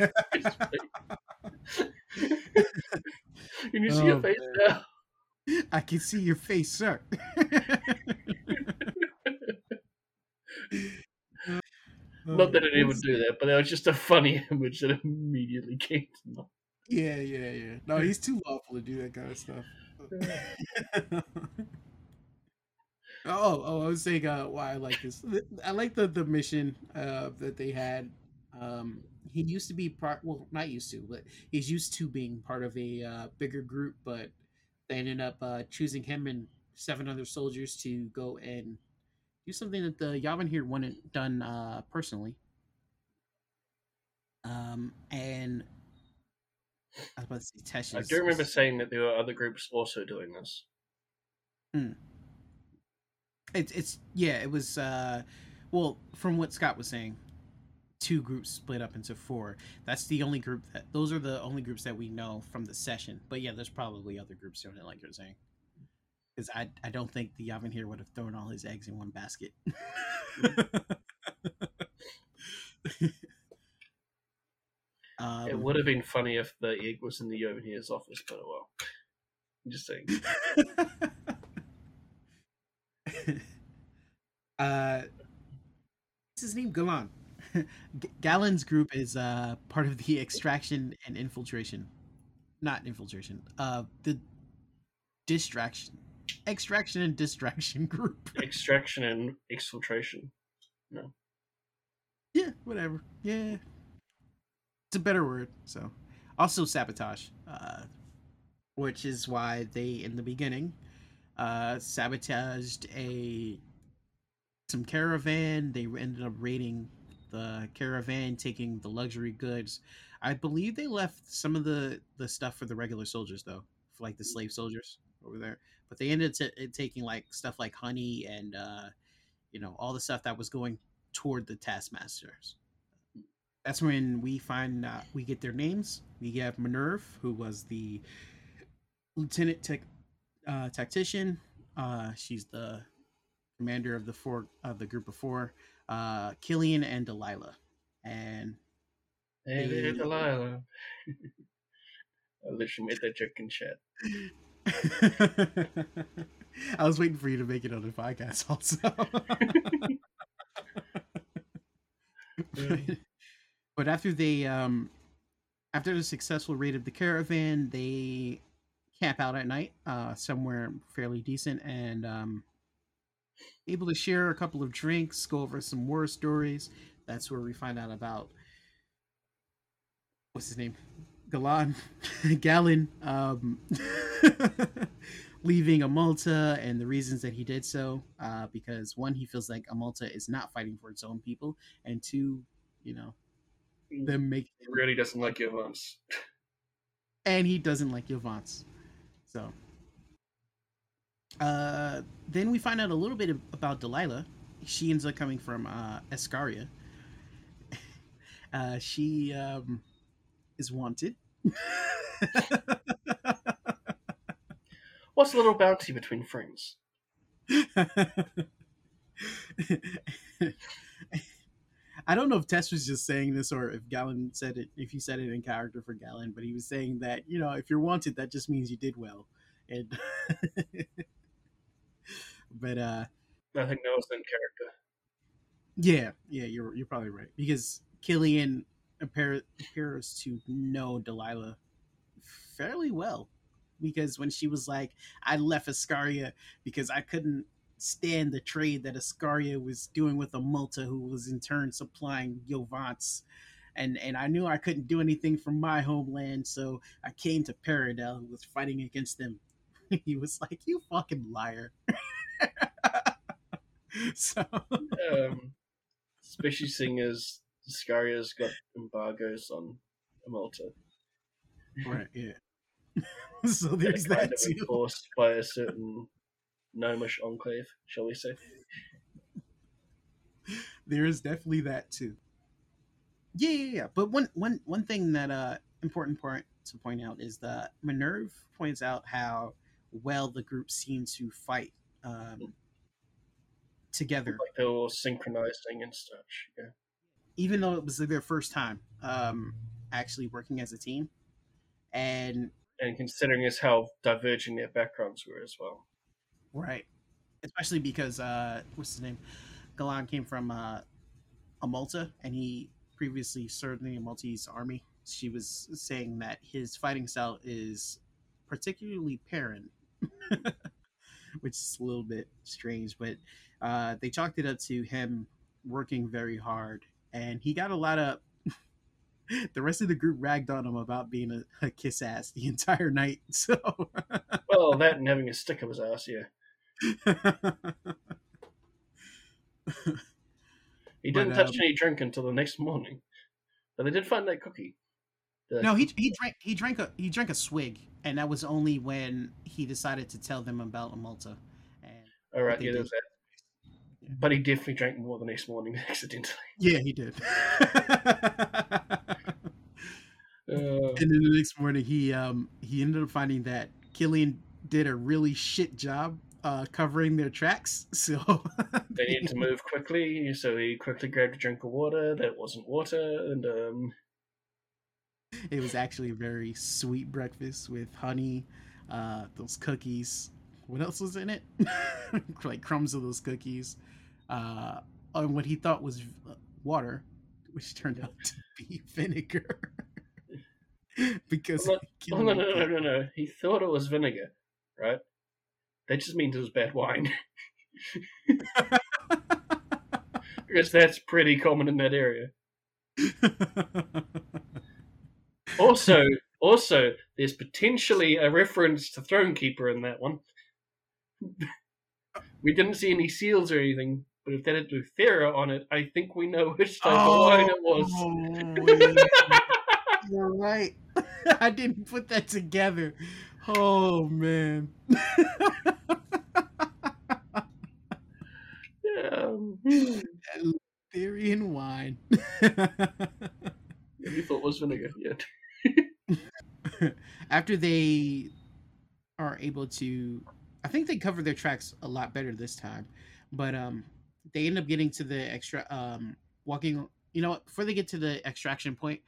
Can you see Oh, your face man. now? I can see your face, sir. Not that it even do that, but that was just a funny image that immediately came to mind. Yeah, yeah, yeah. No, he's too lawful to do that kind of stuff. Oh, oh, I was saying uh, why I like this. I like the the mission uh, that they had. Um, he used to be part. Well, not used to, but he's used to being part of a uh, bigger group. But they ended up uh, choosing him and seven other soldiers to go and do something that the Yavin here wanted done uh, personally. Um, and I was about to say. I do remember saying that there were other groups also doing this. It's it's yeah, it was uh well, from what Scott was saying, two groups split up into four. That's the only group that those are the only groups that we know from the session. But yeah, there's probably other groups doing it like you're saying. Because I I don't think the Yavin here would have thrown all his eggs in one basket. [laughs] [laughs] um, it would have been funny if the egg was in the Yavin here's office, but oh well. I'm just saying. [laughs] [laughs] uh, what's his name? Galan. [laughs] G- Galen's group is uh, part of the [laughs] extraction and infiltration. Not infiltration. Uh, the distraction, extraction and distraction group. Extraction and exfiltration. yeah, whatever. Yeah, it's a better word. So, also sabotage, uh, which is why they in the beginning uh, sabotaged a some caravan. They ended up raiding the caravan, taking the luxury goods. I believe they left some of the the stuff for the regular soldiers though, for like the slave soldiers over there. But they ended up t- taking like stuff like honey and uh, you know all the stuff that was going toward the taskmasters. That's when we find uh, we get their names. We have Minerve, who was the lieutenant tech, uh, tactician. Uh, she's the commander of the four of the group of four. Uh, Killian and Delilah, and Hey there, Hey. Delilah. [laughs] I literally made that joke in chat. I was waiting for you to make it on the podcast also. [laughs] [laughs] but after they um after the successful raid of the caravan, they camp out at night, uh somewhere fairly decent and um able to share a couple of drinks, go over some war stories. That's where we find out about what's his name? Galan [laughs] Gallon um [laughs] leaving Amalta and the reasons that he did so. Uh because one, he feels like Amalta is not fighting for its own people, and two, you know, them making He really doesn't like Yovance. and he doesn't like Yovance. So uh then we find out a little bit about Delilah. she ends up coming from uh, Escaria. [laughs] Uh, she um, is wanted. [laughs] What's a little bounty between friends? [laughs] I don't know if Tess was just saying this or if Galen said it, if he said it in character for Galen, but he was saying that, you know, if you're wanted, that just means you did well. And [laughs] but uh I think that was in character. Yeah, yeah, you're you're probably right. Because Killian appear, appears to know Delilah fairly well. Because when she was like, I left Ascaria because I couldn't stand the trade that Ascaria was doing with Amulta, who was in turn supplying Yovance. And and I knew I couldn't do anything from my homeland, so I came to Paradel and was fighting against them. [laughs] he was like, You fucking liar. [laughs] so Um, especially seeing as Scaria's got embargoes on Malta. right, yeah. [laughs] so there's kind that of too. enforced by a certain gnomish enclave, shall we say? there is definitely that too. Yeah, yeah, yeah. But one one one thing that uh important point to point out is that Minerve points out how well the group seemed to fight um, together, Like they're all synchronizing and such. Yeah. even though it was their first time um, actually working as a team. And And considering as how diverging their backgrounds were as well. Right, especially because uh, what's his name, Galan came from uh, Amulta, and he previously served in the Maltese army. She was saying that his fighting style is particularly parent, [laughs] which is a little bit strange, but uh, they chalked it up to him working very hard, and he got a lot of. [laughs] the rest of the group ragged on him about being a, a kiss ass the entire night. [laughs] So, Well, that and having a stick up his ass, yeah. [laughs] He didn't touch um, any drink until the next morning. But they did find that cookie. The- no, he he drank he drank a he drank a swig, and that was only when he decided to tell them about Malta. And All right, they yeah, there's that. But he definitely drank more the next morning [laughs] accidentally. yeah, he did. [laughs] Uh, and then the next morning he um he ended up finding that Killian did a really shit job uh covering their tracks [laughs] so. They needed to move quickly, so he quickly grabbed a drink of water that wasn't water, and um, it was actually a very sweet breakfast with honey uh those cookies. What else was in it? [laughs] Like crumbs of those cookies uh and what he thought was uh, water which turned out to be [laughs] vinegar. Because Well, oh no, no, no, no, no, he thought it was vinegar, right? That just means it was bad wine, [laughs] [laughs] because that's pretty common in that area. [laughs] Also, also, there's potentially a reference to Thronekeeper in that one. we didn't see any seals or anything, but if that had Luthera on it, I think we know which type of wine it was. Oh, yeah. You're right. I didn't put that together. Oh man. Um, [laughs] hmm. Wine. [laughs] you thought it was vinegar, yeah. [laughs] After they are able to I think they cover their tracks a lot better this time. But um they end up getting to the extra um walking you know before they get to the extraction point,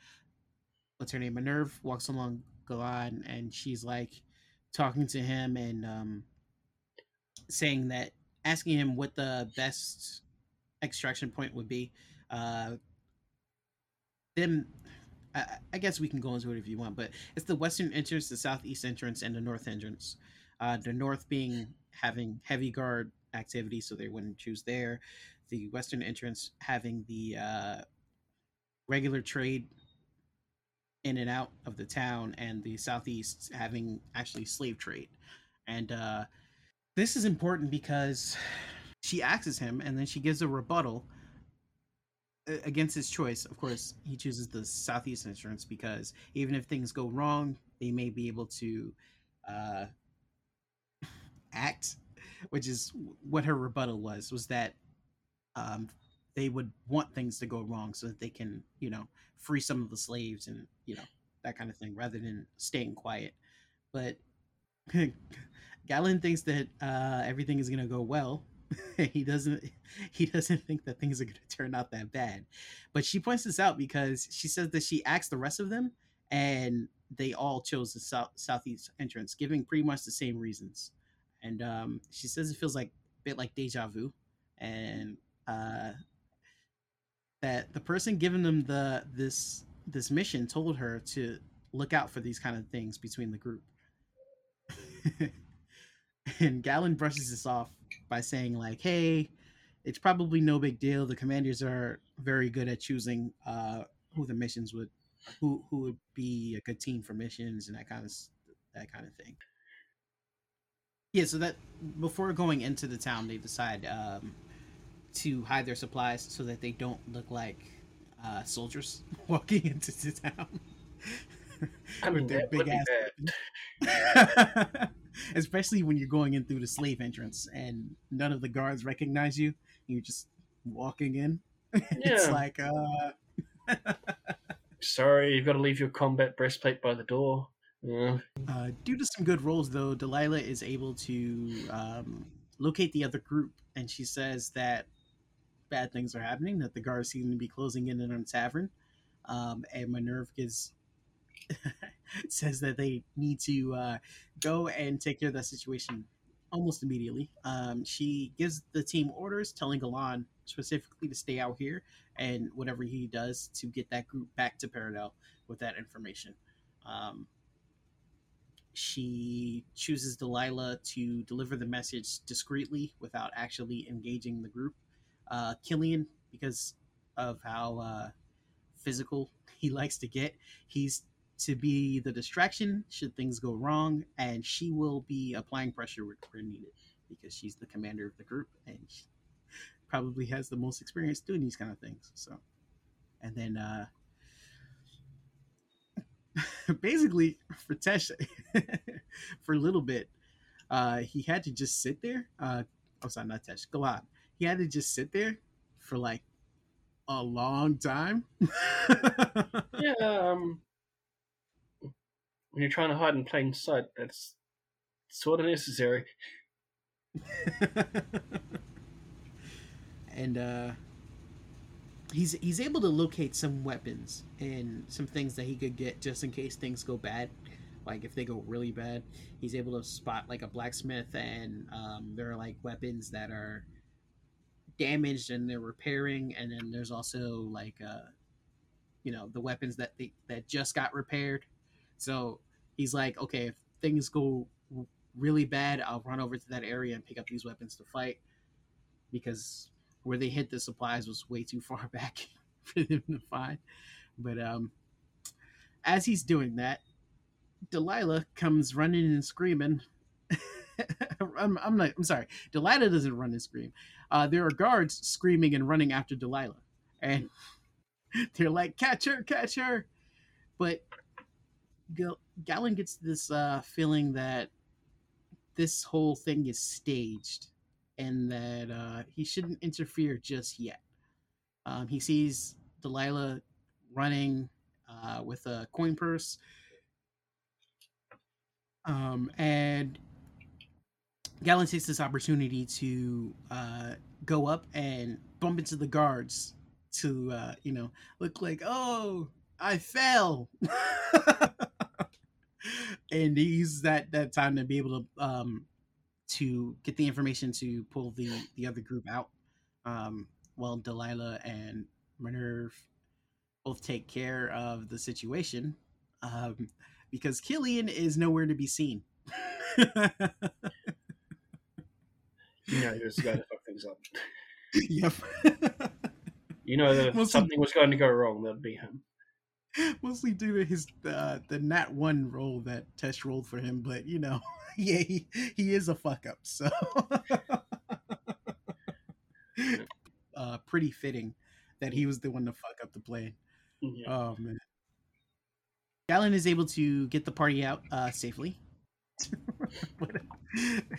what's her name? Minerve walks along Galan and she's like talking to him and um saying that asking him what the best extraction point would be. Uh them I, I guess we can go into it if you want, but it's the western entrance, the southeast entrance, and the north entrance. Uh, the north being having heavy guard activity, so they wouldn't choose there. The western entrance having the uh, regular trade in and out of the town, and the southeast having actually slave trade. And uh, this is important because she axes him, and then she gives a rebuttal uh, against his choice, of course, he chooses the southeast Insurance because even if things go wrong, they may be able to uh, act. Which is what her rebuttal was: was that um, they would want things to go wrong so that they can, you know, free some of the slaves and you know that kind of thing, rather than staying quiet. But [laughs] Galen thinks that uh, everything is gonna go well. [laughs] he doesn't. [laughs] He doesn't think that things are gonna turn out that bad. But she points this out because she says that she asked the rest of them, and they all chose the south, southeast entrance, giving pretty much the same reasons. And um, she says it feels like a bit like deja vu, and uh, that the person giving them the this this mission told her to look out for these kind of things between the group. [laughs] [laughs] and Galen brushes this off by saying like, "Hey, it's probably no big deal. The commanders are very good at choosing uh, who the missions would, who who would be a good team for missions and that kind of that kind of thing." Yeah, so that before going into the town, they decide um, to hide their supplies so that they don't look like uh, soldiers [laughs] walking into the town. I [laughs] mean, with their big ass. [laughs] Especially when you're going in through the slave entrance and none of the guards recognize you. You're just walking in. [laughs] it's like, uh, [laughs] Sorry, you've got to leave your combat breastplate by the door. Yeah. Uh, due to some good rolls, though, Delilah is able to um, locate the other group, and she says that bad things are happening, that the guards seem to be closing in on the tavern. Um, and Minerva gives [laughs] says that they need to uh, go and take care of that situation almost immediately. Um, she gives the team orders, telling Galen specifically to stay out here and whatever he does to get that group back to Paradel with that information. Um, she chooses Delilah to deliver the message discreetly without actually engaging the group. Uh, Killian, because of how uh, physical [laughs] he likes to get, he's to be the distraction should things go wrong, and she will be applying pressure where, needed because she's the commander of the group and she probably has the most experience doing these kind of things. So, and then uh, [laughs] basically for Tesh [laughs] for a little bit, uh, he had to just sit there. Uh, I'm sorry, not Tesh, Galad. He had to just sit there for like a long time. [laughs] Yeah, um, when you're trying to hide in plain sight, that's sort of necessary. and uh, he's he's able to locate some weapons and some things that he could get just in case things go bad. Like if they go really bad, he's able to spot like a blacksmith, and um, there are like weapons that are damaged and they're repairing, and then there's also like uh, you know the weapons that they that just got repaired. So he's like, okay, if things go really bad, I'll run over to that area and pick up these weapons to fight because where they hid the supplies was way too far [laughs] back for them to find. But um, as he's doing that, Delilah comes running and screaming. [laughs] I'm, I'm not. I'm sorry. Delilah doesn't run and scream. Uh, there are guards screaming and running after Delilah, and [laughs] they're like, "Catch her! Catch her!" But Galen gets this uh, feeling that this whole thing is staged and that uh, he shouldn't interfere just yet. Um, he sees Delilah running uh, with a coin purse, um, and Galen takes this opportunity to uh, go up and bump into the guards to, uh, you know, look like, oh, I fell. [laughs] and he uses that that time to be able to um, to get the information to pull the the other group out. Um, while Delilah and Minerve both take care of the situation, um, because Killian is nowhere to be seen. You he was going to fuck things up. [laughs] yep. You know that if something was going to go wrong, that'd be him. [laughs] Mostly due to his uh, the nat one roll that Tesh rolled for him, but you know, [laughs] yeah, he, he is a fuck up, so [laughs] uh, pretty fitting that he was the one to fuck up the plane. Yeah. Oh man. Galen is able to get the party out uh, safely.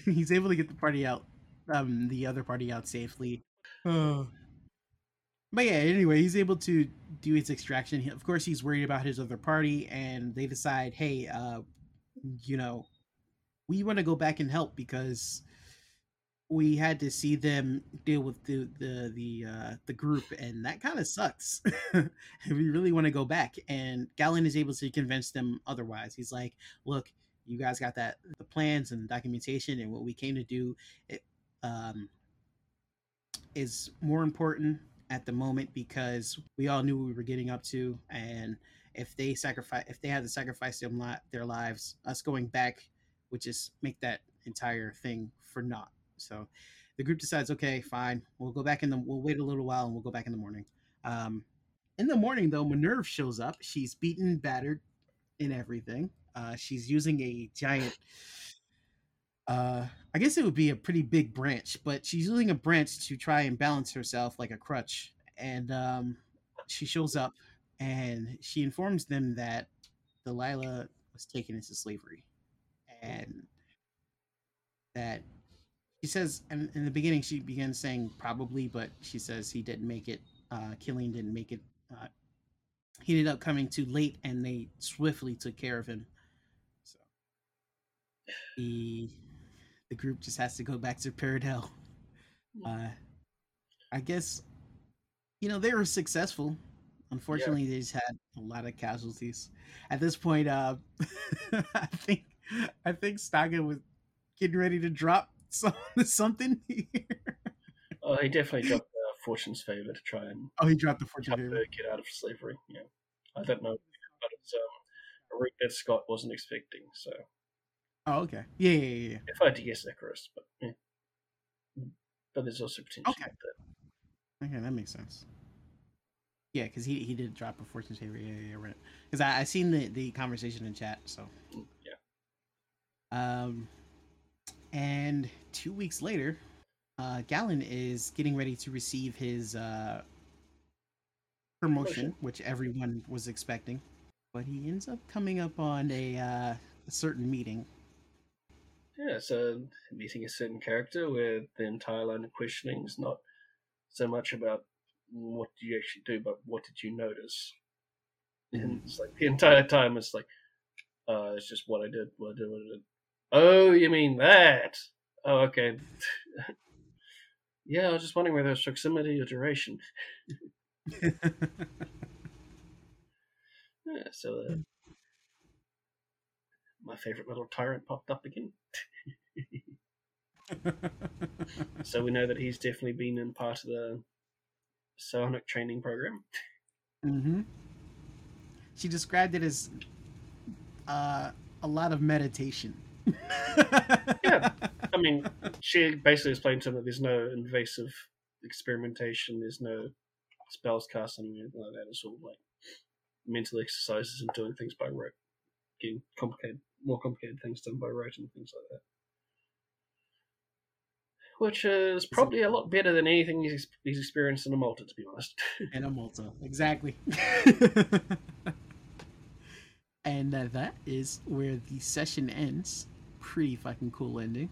He's able to get the party out, um, the other party out safely. Oh. But yeah, anyway, he's able to do his extraction. He, of course, he's worried about his other party, and they decide, hey, uh, you know, we want to go back and help because we had to see them deal with the the the uh, the group, and that kind of sucks. [laughs] we really want to go back, and Galen is able to convince them otherwise. He's like, "Look, you guys got that the plans and the documentation, and what we came to do, it um, is more important at the moment because we all knew we were getting up to, and if they sacrifice, if they had to sacrifice them li- their lives, us going back would just make that entire thing for naught." So the group decides, okay, fine, we'll go back in the, we'll wait a little while and we'll go back in the morning. Um, in the morning, though, Minerve shows up. She's beaten, battered, and everything. Uh, she's using a giant. Uh, I guess it would be a pretty big branch, but she's using a branch to try and balance herself like a crutch. And um, she shows up and she informs them that Delilah was taken into slavery and that she says and in the beginning she begins saying probably but she says he didn't make it uh Killian didn't make it uh he ended up coming too late and they swiftly took care of him so the the group just has to go back to Paradel. uh i guess you know they were successful unfortunately yeah. they just had a lot of casualties at this point uh [laughs] i think i think Staga was getting ready to drop some, [laughs] something here. Oh, he definitely dropped uh, Fortune's favor to try and. Oh, he dropped the Fortune favor. Get out of slavery. Yeah, I don't know, but it's um, a route that Scott wasn't expecting. So. Oh, okay. Yeah, yeah, yeah. If I had to guess, Icarus, but yeah. But there's also potential. Okay. That. Okay, that makes sense. Yeah, because he he did drop a fortune favor. Yeah, yeah, right. Because I I seen the the conversation in chat. So. Mm, yeah. Um. And two weeks later, uh, Galen is getting ready to receive his uh, promotion, which everyone was expecting. But he ends up coming up on a, uh, a certain meeting. Yeah, so meeting a certain character where the entire line of questioning is not so much about what do you actually do, but what did you notice? And mm-hmm. it's like the entire time it's like, uh, it's just what I did, what I did, what I did. Oh, you mean that? Oh, okay. [laughs] yeah, I was just wondering whether it's proximity or duration. [laughs] [laughs] yeah, so uh, my favorite little tyrant popped up again. [laughs] so we know that he's definitely been in part of the psionic training program. Mm-hmm. She described it as uh, a lot of meditation [laughs] yeah, I mean, [laughs] she basically explained to him that there's no invasive experimentation, there's no spells cast, anything like that. It's all like mental exercises and doing things by rote, getting complicated, more complicated things done by rote and things like that. Which is probably a lot better than anything he's, he's experienced in a Malta, to be honest. [laughs] in a Malta, exactly. [laughs] and uh, that is where the session ends pretty fucking cool ending.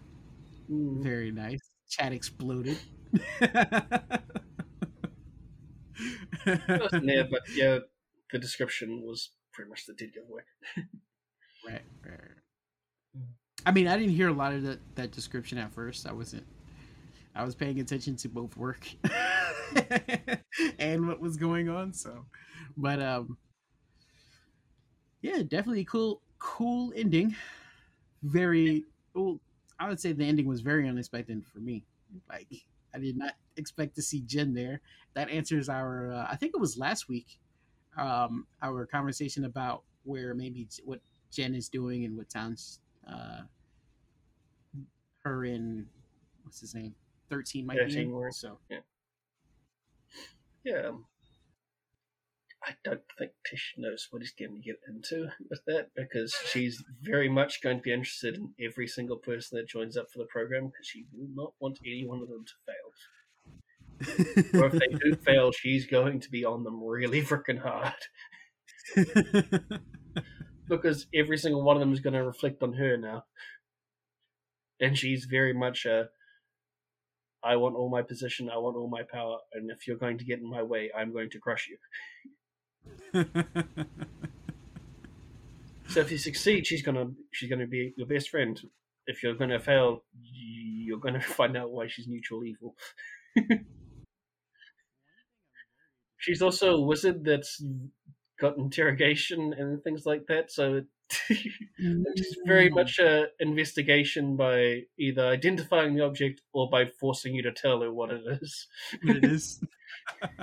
Mm. Very nice. Chat exploded. yeah, [laughs] but yeah, the description was pretty much the dead giveaway. right, right. I mean, I didn't hear a lot of that, that description at first. I wasn't. I was paying attention to both work [laughs] and what was going on. So, but um, yeah, definitely cool, cool ending very well. I would say the ending was very unexpected for me. Like I did not expect to see Jen there. That answers our. Uh, I think it was last week. Um, our conversation about where maybe what Jen is doing and what towns uh, her in what's his name thirteen might be in. So yeah, yeah. Um, I don't think Tish knows what he's going to get into with that because she's very much going to be interested in every single person that joins up for the program because she will not want any one of them to fail. [laughs] or if they do fail, she's going to be on them really freaking hard. [laughs] because every single one of them is going to reflect on her now. And she's very much a I want all my position, I want all my power, and if you're going to get in my way, I'm going to crush you. [laughs] So if you succeed, she's gonna she's gonna be your best friend. If you're gonna fail, you're gonna [laughs] find out why she's neutral evil. [laughs] she's also a wizard that's got interrogation and things like that. So it, it's very Mm. much a investigation by either identifying the object or by forcing you to tell her what it is. what it is. [laughs]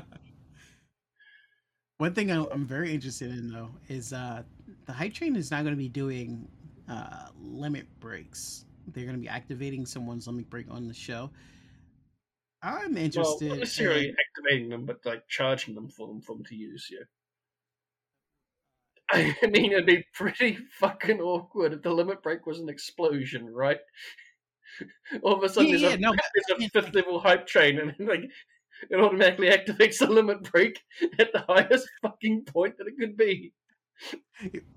One thing I- I'm very interested in though is uh, the hype train is not going to be doing uh, limit breaks. They're going to be activating someone's limit break on the show. I'm Well, interested. not necessarily in- activating them, but like charging them for them for them to use. Yeah. [laughs] I mean, it'd be pretty fucking awkward if the limit break was an explosion, right? [laughs] All of a sudden, Yeah, there's, yeah, a, no, there's a fifth level hype train, and like it automatically activates the limit break [laughs] at the highest fucking point that it could be.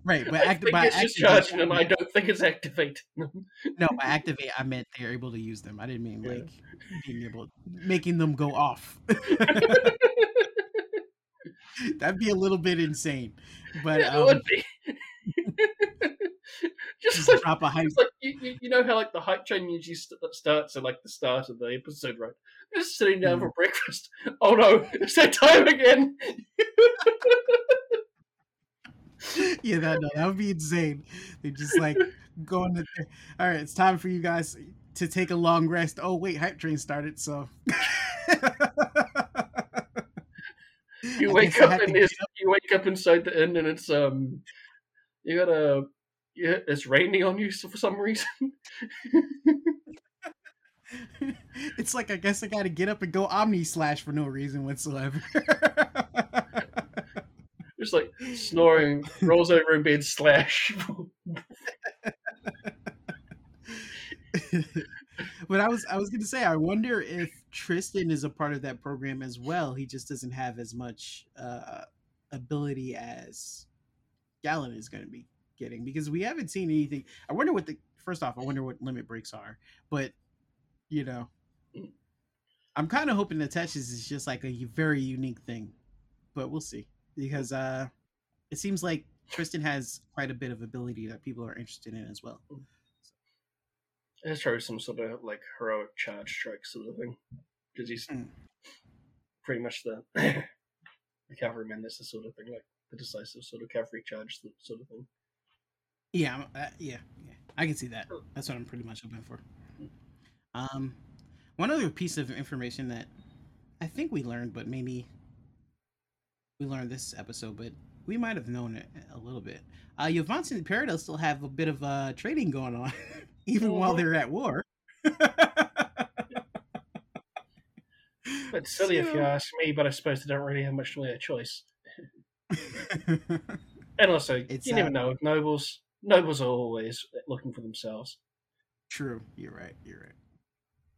right, but I act- think by it's just charging them. I don't think it's activating them. No, by activate I meant they're able to use them. I didn't mean Yeah. like being able making them go off. [laughs] That'd be a little bit insane. But yeah, it um, would be. [laughs] [laughs] just just like drop a hype. Like you, you, know how like the hype train usually st- starts at like the start of the episode, right? Just sitting down Mm. for breakfast. Oh no, it's that time again. yeah, that no, that would be insane. They just like going to. All right, it's time for you guys to take a long rest. Oh wait, hype train started, so. You I wake up and there's, you wake up inside the inn and it's um you got a yeah, it's raining on you for some reason. [laughs] it's like I guess I got to get up and go Omni Slash for no reason whatsoever. [laughs] Just like snoring, rolls over in bed, slash. But I was I was gonna say I wonder if Tristan is a part of that program as well. He just doesn't have as much uh, ability as Galen is going to be getting because we haven't seen anything. I wonder what the first off. I wonder what limit breaks are, but you know, I'm kind of hoping the touches is just like a very unique thing, but we'll see because uh, it seems like Tristan has quite a bit of ability that people are interested in as well. It's probably some sort of like heroic charge strike sort of thing. Because he's Mm. pretty much the [coughs] the cavalryman. That's the sort of thing, like the decisive sort of cavalry charge sort of thing. Yeah, uh, yeah, yeah. I can see that. That's what I'm pretty much hoping for. Um, one other piece of information that I think we learned, but maybe we learned this episode, but we might have known it a little bit. Uh, Yvonne and Peridot still have a bit of uh, trading going on, [laughs] even while they're at war. But [laughs] silly if you ask me, but I suppose they don't really have much really a choice. [laughs] And also, It's, you never uh, know nobles. Nobles are always looking for themselves. True, you're right. You're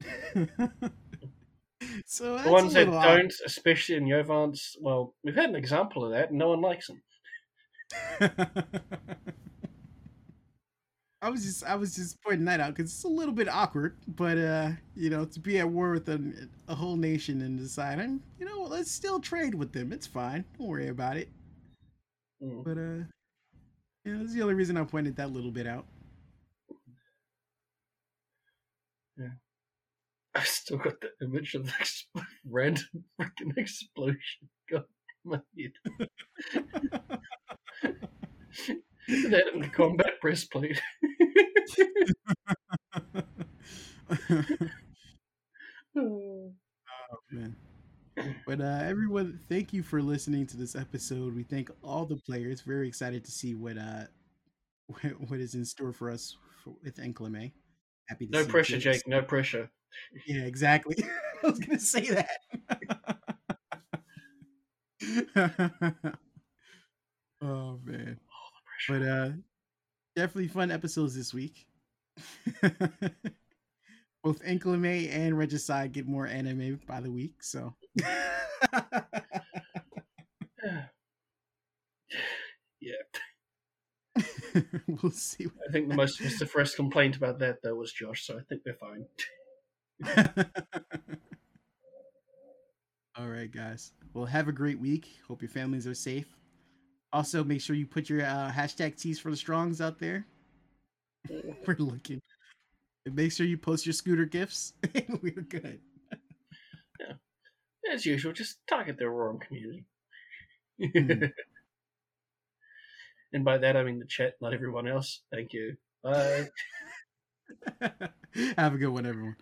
right. [laughs] so The ones that odd. don't, especially in Yovance, well, we've had an example of that, and no one likes them. I was just I was just pointing that out because it's a little bit awkward, but uh, you know, to be at war with a, a whole nation and decide, I'm, you know, let's still trade with them. It's fine. Don't worry about it. Mm. But uh, yeah, that's the only reason I pointed that little bit out. Yeah, I've still got the image of the ex- [laughs] random freaking explosion [laughs] going in my head. [laughs] that in the combat breastplate. [laughs] Oh man. But uh, everyone, thank you for listening to this episode. We thank all the players. Very excited to see what uh what, [laughs] what is in store for us for, with Enclame. Happy to no pressure, Jake. No pressure. Yeah, exactly. [laughs] I was gonna say that. oh man. But uh definitely fun episodes this week. [laughs] Both Enclame and Regicide get more anime by the week, so [laughs] yeah, [laughs] we'll see. I think the most vociferous complaint about that though was Josh, so I think we're fine. All right, guys. Well, have a great week. Hope your families are safe. Also, make sure you put your uh, hashtag tees for the strongs out there. [laughs] We're looking. And make sure you post your scooter gifts. [laughs] We're good. Yeah. As usual, just target the Aurorum community. Hmm. [laughs] and by that, I mean the chat, not everyone else. Thank you. Bye. have a good one, everyone.